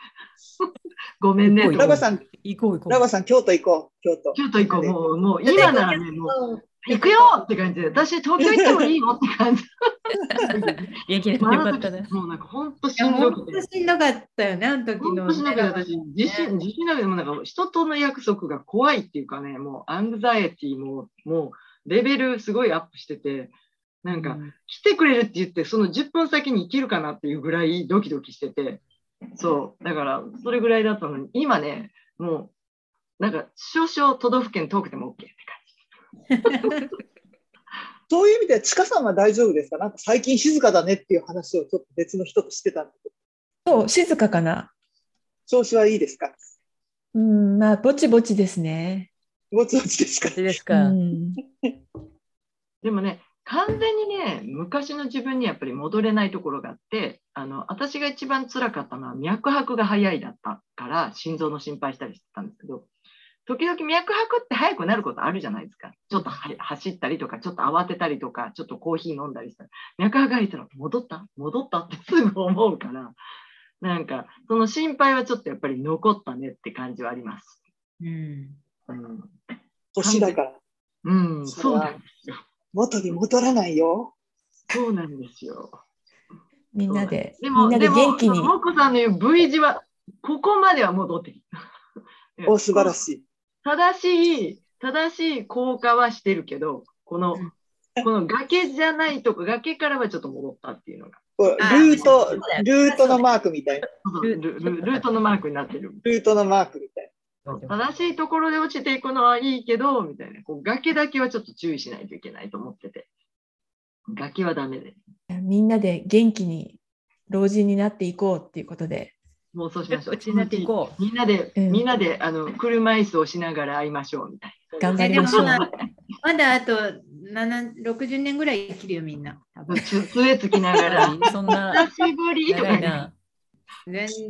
ごめんね。ラバさん、行こう行こう。ラバさん、京都行こう、京都。京都行こう。もう、もう今ならね、もう行くよって感じで、私東京行ってもいいよって感じ。元気でよかったね。もうなんか本当しな。んどくて。しんどかったよね、あの時の。本当しんどくて、私、自信、自信なくてもなんか人との約束が怖いっていうかね、もうアングザイティも、もうレベルすごいアップしてて、なんか、来てくれるって言って、その10分先に行けるかなっていうぐらいドキドキしてて、そう、だから、それぐらいだったのに、今ね、もう、なんか、少々都道府県遠くても OK って感 そういう意味では、ちかさんは大丈夫ですか？なんか最近静かだねっていう話をちょっと別の人としてたんだけど、そう、静かかな。調子はいいですか？うん、まあ、ぼちぼちですね。ぼちぼちですか？ですか？でもね、完全にね、昔の自分にやっぱり戻れないところがあって、あの、私が一番辛かったのは脈拍が早いだったから、心臓の心配したりしてたんですけど、時々脈拍って速くなることあるじゃないですか。ちょっとは走ったりとか、ちょっと慌てたりとか、ちょっとコーヒー飲んだりしたら、脈拍が入ったら戻った？戻ったってすぐ思うから、なんか、その心配はちょっとやっぱり残ったねって感じはあります。うん。うん、年だから、うん、それはそうなんですよ。元に戻らないよ。そうなんですよ。みんなで、でも、みんなで元気に。もこさんの言う V 字は、ここまでは戻ってきた。お、素晴らい。しい。正しい、正しい効果はしてるけど、この、この崖じゃないとこ、崖からはちょっと戻ったっていうのが。ルートルートのマークみたいな。そうルルルートのマークになってる。ルートのマークみたい正しいところで落ちていくのはいいけど、みたいな。こう崖だけはちょっと注意しないといけないと思ってて。崖はダメで。みんなで元気に老人になっていこうっていうことで、もうそうしましょう。うちになっていこみんなで、うんみんなであの車椅子をしながら会いましょうみたい頑張りましょう。えでもまだあと7 60年ぐらい生きるよ、みんな。多分な。つ杖つきながら。そんな久しぶりとかね長いな。全然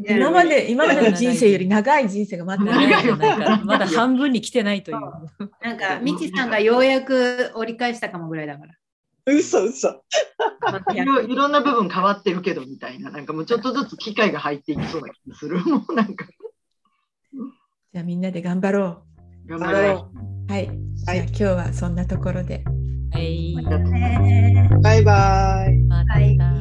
今まで今までの人生より長い人生が待ってなんかまだ半分に来てないという。なんか、みちさんがようやく折り返したかもぐらいだから。な。嘘嘘。いろいろんな部分変わってるけどみたいな。なんかもうちょっとずつ機械が入っていきそうな気がする。もうなんか。じゃあみんなで頑張ろ頑張ろ頑張ろう。はい。じゃあ今日はそんなところで。はい。う。ねう。バイバイ。